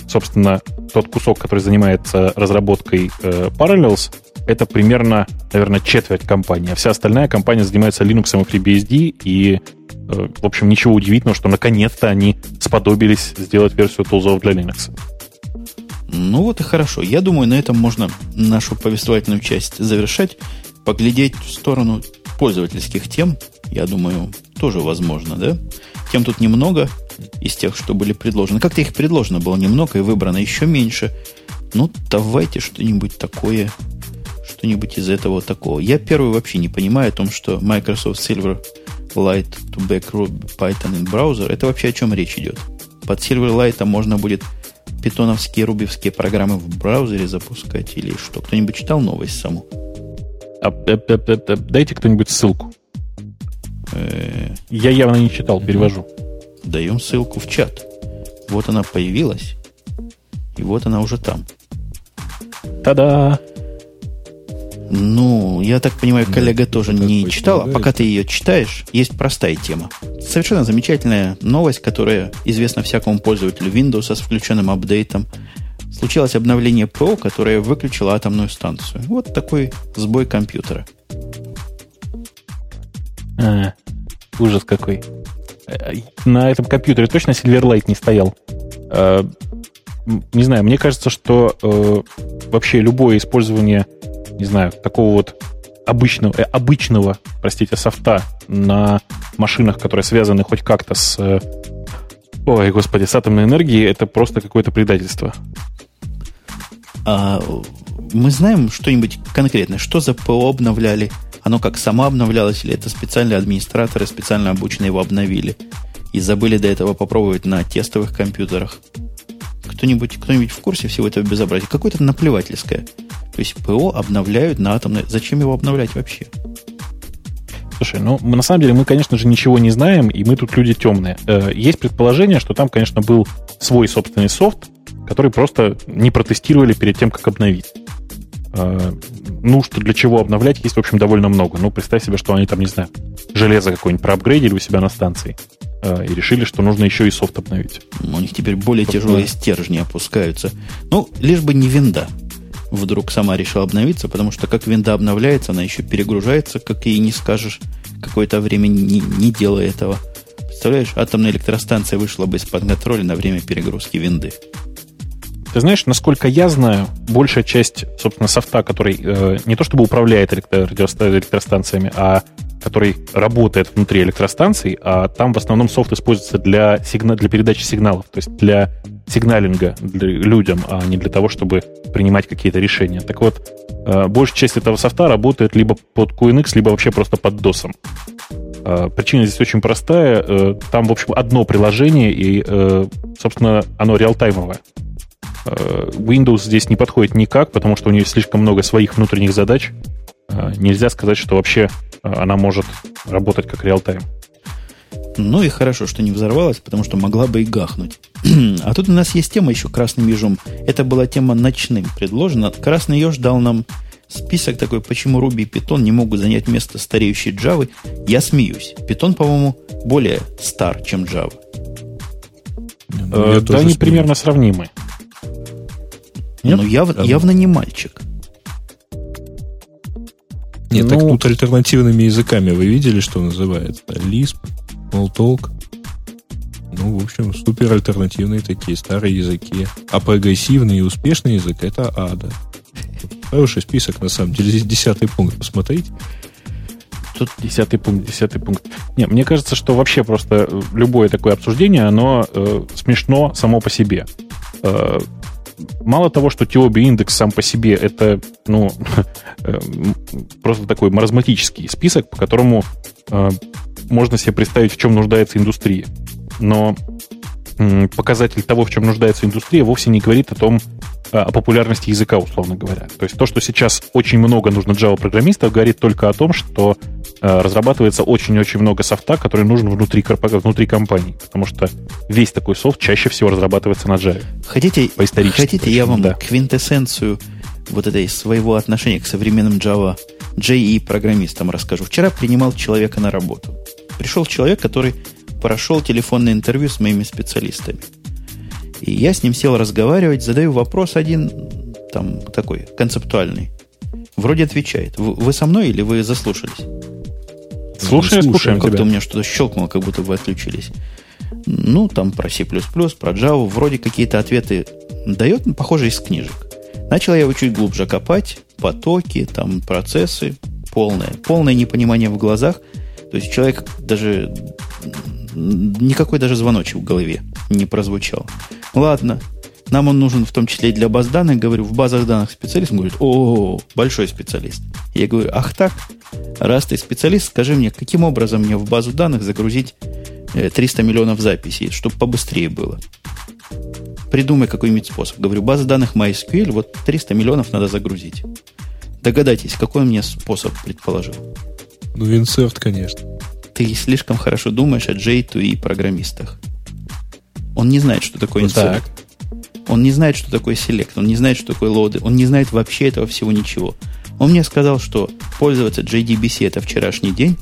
собственно, тот кусок, который занимается разработкой Parallels, это примерно, наверное, четверть компании, а вся остальная компания занимается Linux и FreeBSD, и, в общем, ничего удивительного, что наконец-то они сподобились сделать версию тулзов для Linux. Ну вот и хорошо. Я думаю, на этом можно нашу повествовательную часть завершать. Поглядеть в сторону пользовательских тем, я думаю, тоже возможно, да? Тем тут немного из тех, что были предложены. Как-то их предложено было немного и выбрано еще меньше. Ну, давайте что-нибудь такое, что-нибудь из этого такого. Я первый вообще не понимаю о том, что Microsoft Silver Light to back Python in browser. Это вообще о чем речь идет? Под Silverlight можно будет питоновские, рубевские программы в браузере запускать или что? Кто-нибудь читал новость саму? А, а, а, дайте кто-нибудь ссылку. Э, Я явно не читал, перевожу. Даем ссылку в чат. Вот она появилась. И вот она уже там. Та-да! Ну, я так понимаю, коллега да, тоже не читал. А пока ты ее читаешь, есть простая тема. Совершенно замечательная новость, которая известна всякому пользователю Windows с включенным апдейтом. Случилось обновление ПО, которое выключило атомную станцию. Вот такой сбой компьютера. А, ужас какой. Э, на этом компьютере точно Silverlight не стоял. А, не знаю, мне кажется, что э, вообще любое использование не знаю, такого вот обычного, э, обычного, простите, софта на машинах, которые связаны хоть как-то с, э, ой, господи, с атомной энергией, это просто какое-то предательство. А мы знаем что-нибудь конкретное? Что за ПО обновляли? Оно как само обновлялось, или это специальные администраторы специально обученные его обновили? И забыли до этого попробовать на тестовых компьютерах? Кто-нибудь кто в курсе всего этого безобразия? Какое-то наплевательское. То есть ПО обновляют на атомной... Зачем его обновлять вообще? Слушай, ну, на самом деле мы, конечно же, ничего не знаем, и мы тут люди темные. Э, есть предположение, что там, конечно, был свой собственный софт, который просто не протестировали перед тем, как обновить. Э, ну, что для чего обновлять, есть, в общем, довольно много. Ну, представь себе, что они там, не знаю, железо какое-нибудь проапгрейдили у себя на станции и решили, что нужно еще и софт обновить. У них теперь более тяжелые стержни опускаются. Ну, лишь бы не винда вдруг сама решила обновиться, потому что как винда обновляется, она еще перегружается, как и не скажешь какое-то время, не, не делая этого. Представляешь, атомная электростанция вышла бы из-под контроля на время перегрузки винды. Ты знаешь, насколько я знаю, большая часть, собственно, софта, который э, не то чтобы управляет электро- электростанциями, а который работает внутри электростанций, а там в основном софт используется для, сигна- для передачи сигналов, то есть для сигналинга для людям, а не для того, чтобы принимать какие-то решения. Так вот, э, большая часть этого софта работает либо под QNX, либо вообще просто под DOS. Э, причина здесь очень простая. Э, там, в общем, одно приложение, и, собственно, оно реалтаймовое. Windows здесь не подходит никак, потому что у нее слишком много своих внутренних задач. Нельзя сказать, что вообще она может работать как реалтайм. Ну и хорошо, что не взорвалась, потому что могла бы и гахнуть. а тут у нас есть тема еще красным ежом. Это была тема ночным предложена. Красный еж дал нам список такой, почему Ruby и Python не могут занять место стареющей Java. Я смеюсь. Python, по-моему, более стар, чем Java. Ну, да, они примерно сравнимы. Нет? Ну, яв, явно не мальчик. Нет, ну, так тут альтернативными языками вы видели, что называется? Lisp, Smalltalk. Ну, в общем, супер альтернативные такие старые языки. А прогрессивный и успешный язык это ада. Хороший список, на самом деле. Здесь десятый пункт, посмотрите. Тут десятый пункт, десятый пункт. Не, мне кажется, что вообще просто любое такое обсуждение, оно э, смешно само по себе. Э, мало того, что Тиоби индекс сам по себе это, ну, э, просто такой маразматический список, по которому э, можно себе представить, в чем нуждается индустрия. Но показатель того, в чем нуждается индустрия, вовсе не говорит о том, а, о популярности языка, условно говоря. То есть то, что сейчас очень много нужно Java-программистов, говорит только о том, что а, разрабатывается очень-очень много софта, который нужен внутри, внутри компании. Потому что весь такой софт чаще всего разрабатывается на Java. Хотите, хотите я вам да. квинтэссенцию вот этой своего отношения к современным Java JE программистам расскажу. Вчера принимал человека на работу. Пришел человек, который прошел телефонное интервью с моими специалистами. И я с ним сел разговаривать, задаю вопрос один, там, такой, концептуальный. Вроде отвечает. Вы, вы со мной или вы заслушались? Слушаем, слушаем Как-то у меня что-то щелкнуло, как будто вы отключились. Ну, там про C++, про Java, вроде какие-то ответы дает, ну, похоже, из книжек. Начал я его чуть глубже копать, потоки, там, процессы, полное, полное непонимание в глазах. То есть человек даже никакой даже звоночек в голове не прозвучал. Ладно, нам он нужен в том числе и для баз данных. Говорю, в базах данных специалист. Он говорит, о, большой специалист. Я говорю, ах так, раз ты специалист, скажи мне, каким образом мне в базу данных загрузить 300 э, миллионов записей, чтобы побыстрее было. Придумай какой-нибудь способ. Говорю, база данных MySQL, вот 300 миллионов надо загрузить. Догадайтесь, какой он мне способ предположил? Ну, инсерт, конечно ты слишком хорошо думаешь о J2E программистах. Он не знает, что такое insert. Он не знает, что такое select. Он не знает, что такое лоды. Он не знает вообще этого всего ничего. Он мне сказал, что пользоваться JDBC это вчерашний день,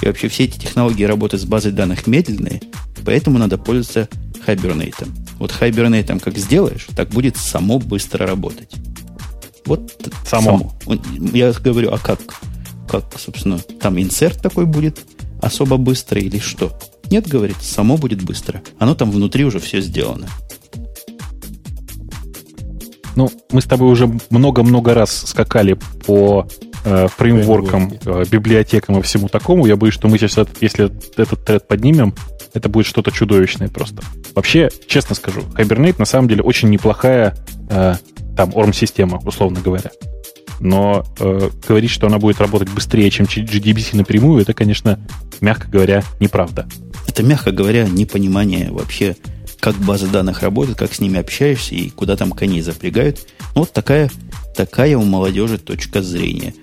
и вообще все эти технологии работы с базой данных медленные, поэтому надо пользоваться Hibernate. Вот Hibernate как сделаешь, так будет само быстро работать. Вот само. само. Я говорю, а как? Как, собственно, там инсерт такой будет особо быстрый или что? Нет, говорит, само будет быстро. Оно там внутри уже все сделано. Ну, мы с тобой уже много-много раз скакали по э, фреймворкам, э, библиотекам и всему такому. Я боюсь, что мы сейчас, если этот тред поднимем, это будет что-то чудовищное просто. Вообще, честно скажу, Hibernate на самом деле очень неплохая э, там ORM-система, условно говоря. Но э, говорить, что она будет работать быстрее, чем GDBC напрямую, это, конечно, мягко говоря, неправда. Это, мягко говоря, непонимание вообще как базы данных работают, как с ними общаешься и куда там коней запрягают. Ну, вот такая, такая у молодежи точка зрения.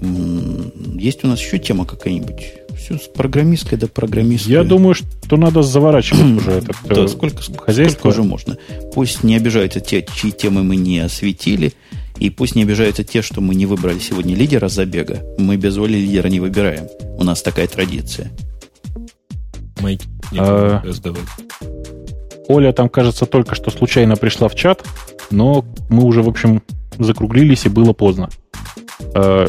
Есть у нас еще тема какая-нибудь? Все с программисткой до программистской. Я думаю, что надо заворачивать уже это да, сколько, хозяйство. Сколько уже можно. Пусть не обижаются те, чьи темы мы не осветили, и пусть не обижаются те, что мы не выбрали сегодня лидера забега. Мы без воли лидера не выбираем. У нас такая традиция. Майк, а, Оля там, кажется, только что случайно пришла в чат, но мы уже, в общем, закруглились, и было поздно. Э,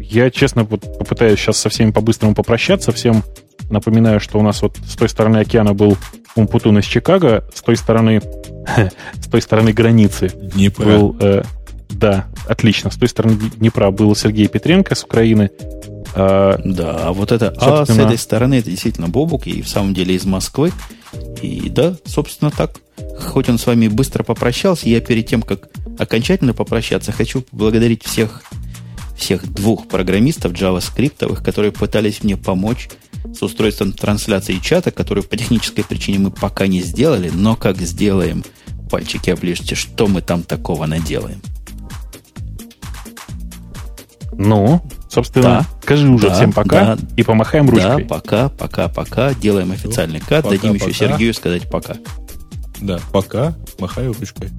я, честно, вот попытаюсь сейчас со всеми по-быстрому попрощаться. Всем напоминаю, что у нас вот с той стороны океана был Умпутун из Чикаго, с той стороны, с той стороны границы Днепра. был... Э, да, отлично. С той стороны Днепра был Сергей Петренко с Украины. Э, да, вот это А с этой стороны это действительно Бобук, и в самом деле из Москвы. И да, собственно так. Хоть он с вами быстро попрощался, я перед тем, как окончательно попрощаться, хочу поблагодарить всех, всех двух программистов JavaScript, которые пытались мне помочь с устройством трансляции чата, которую по технической причине мы пока не сделали, но как сделаем, пальчики оближьте, что мы там такого наделаем. Ну, собственно, да, скажи уже да, всем пока да, и помахаем ручкой. Да, пока, пока, пока. Делаем официальный кат. Пока, Дадим пока. еще Сергею сказать пока. Да, пока. Махаю ручкой.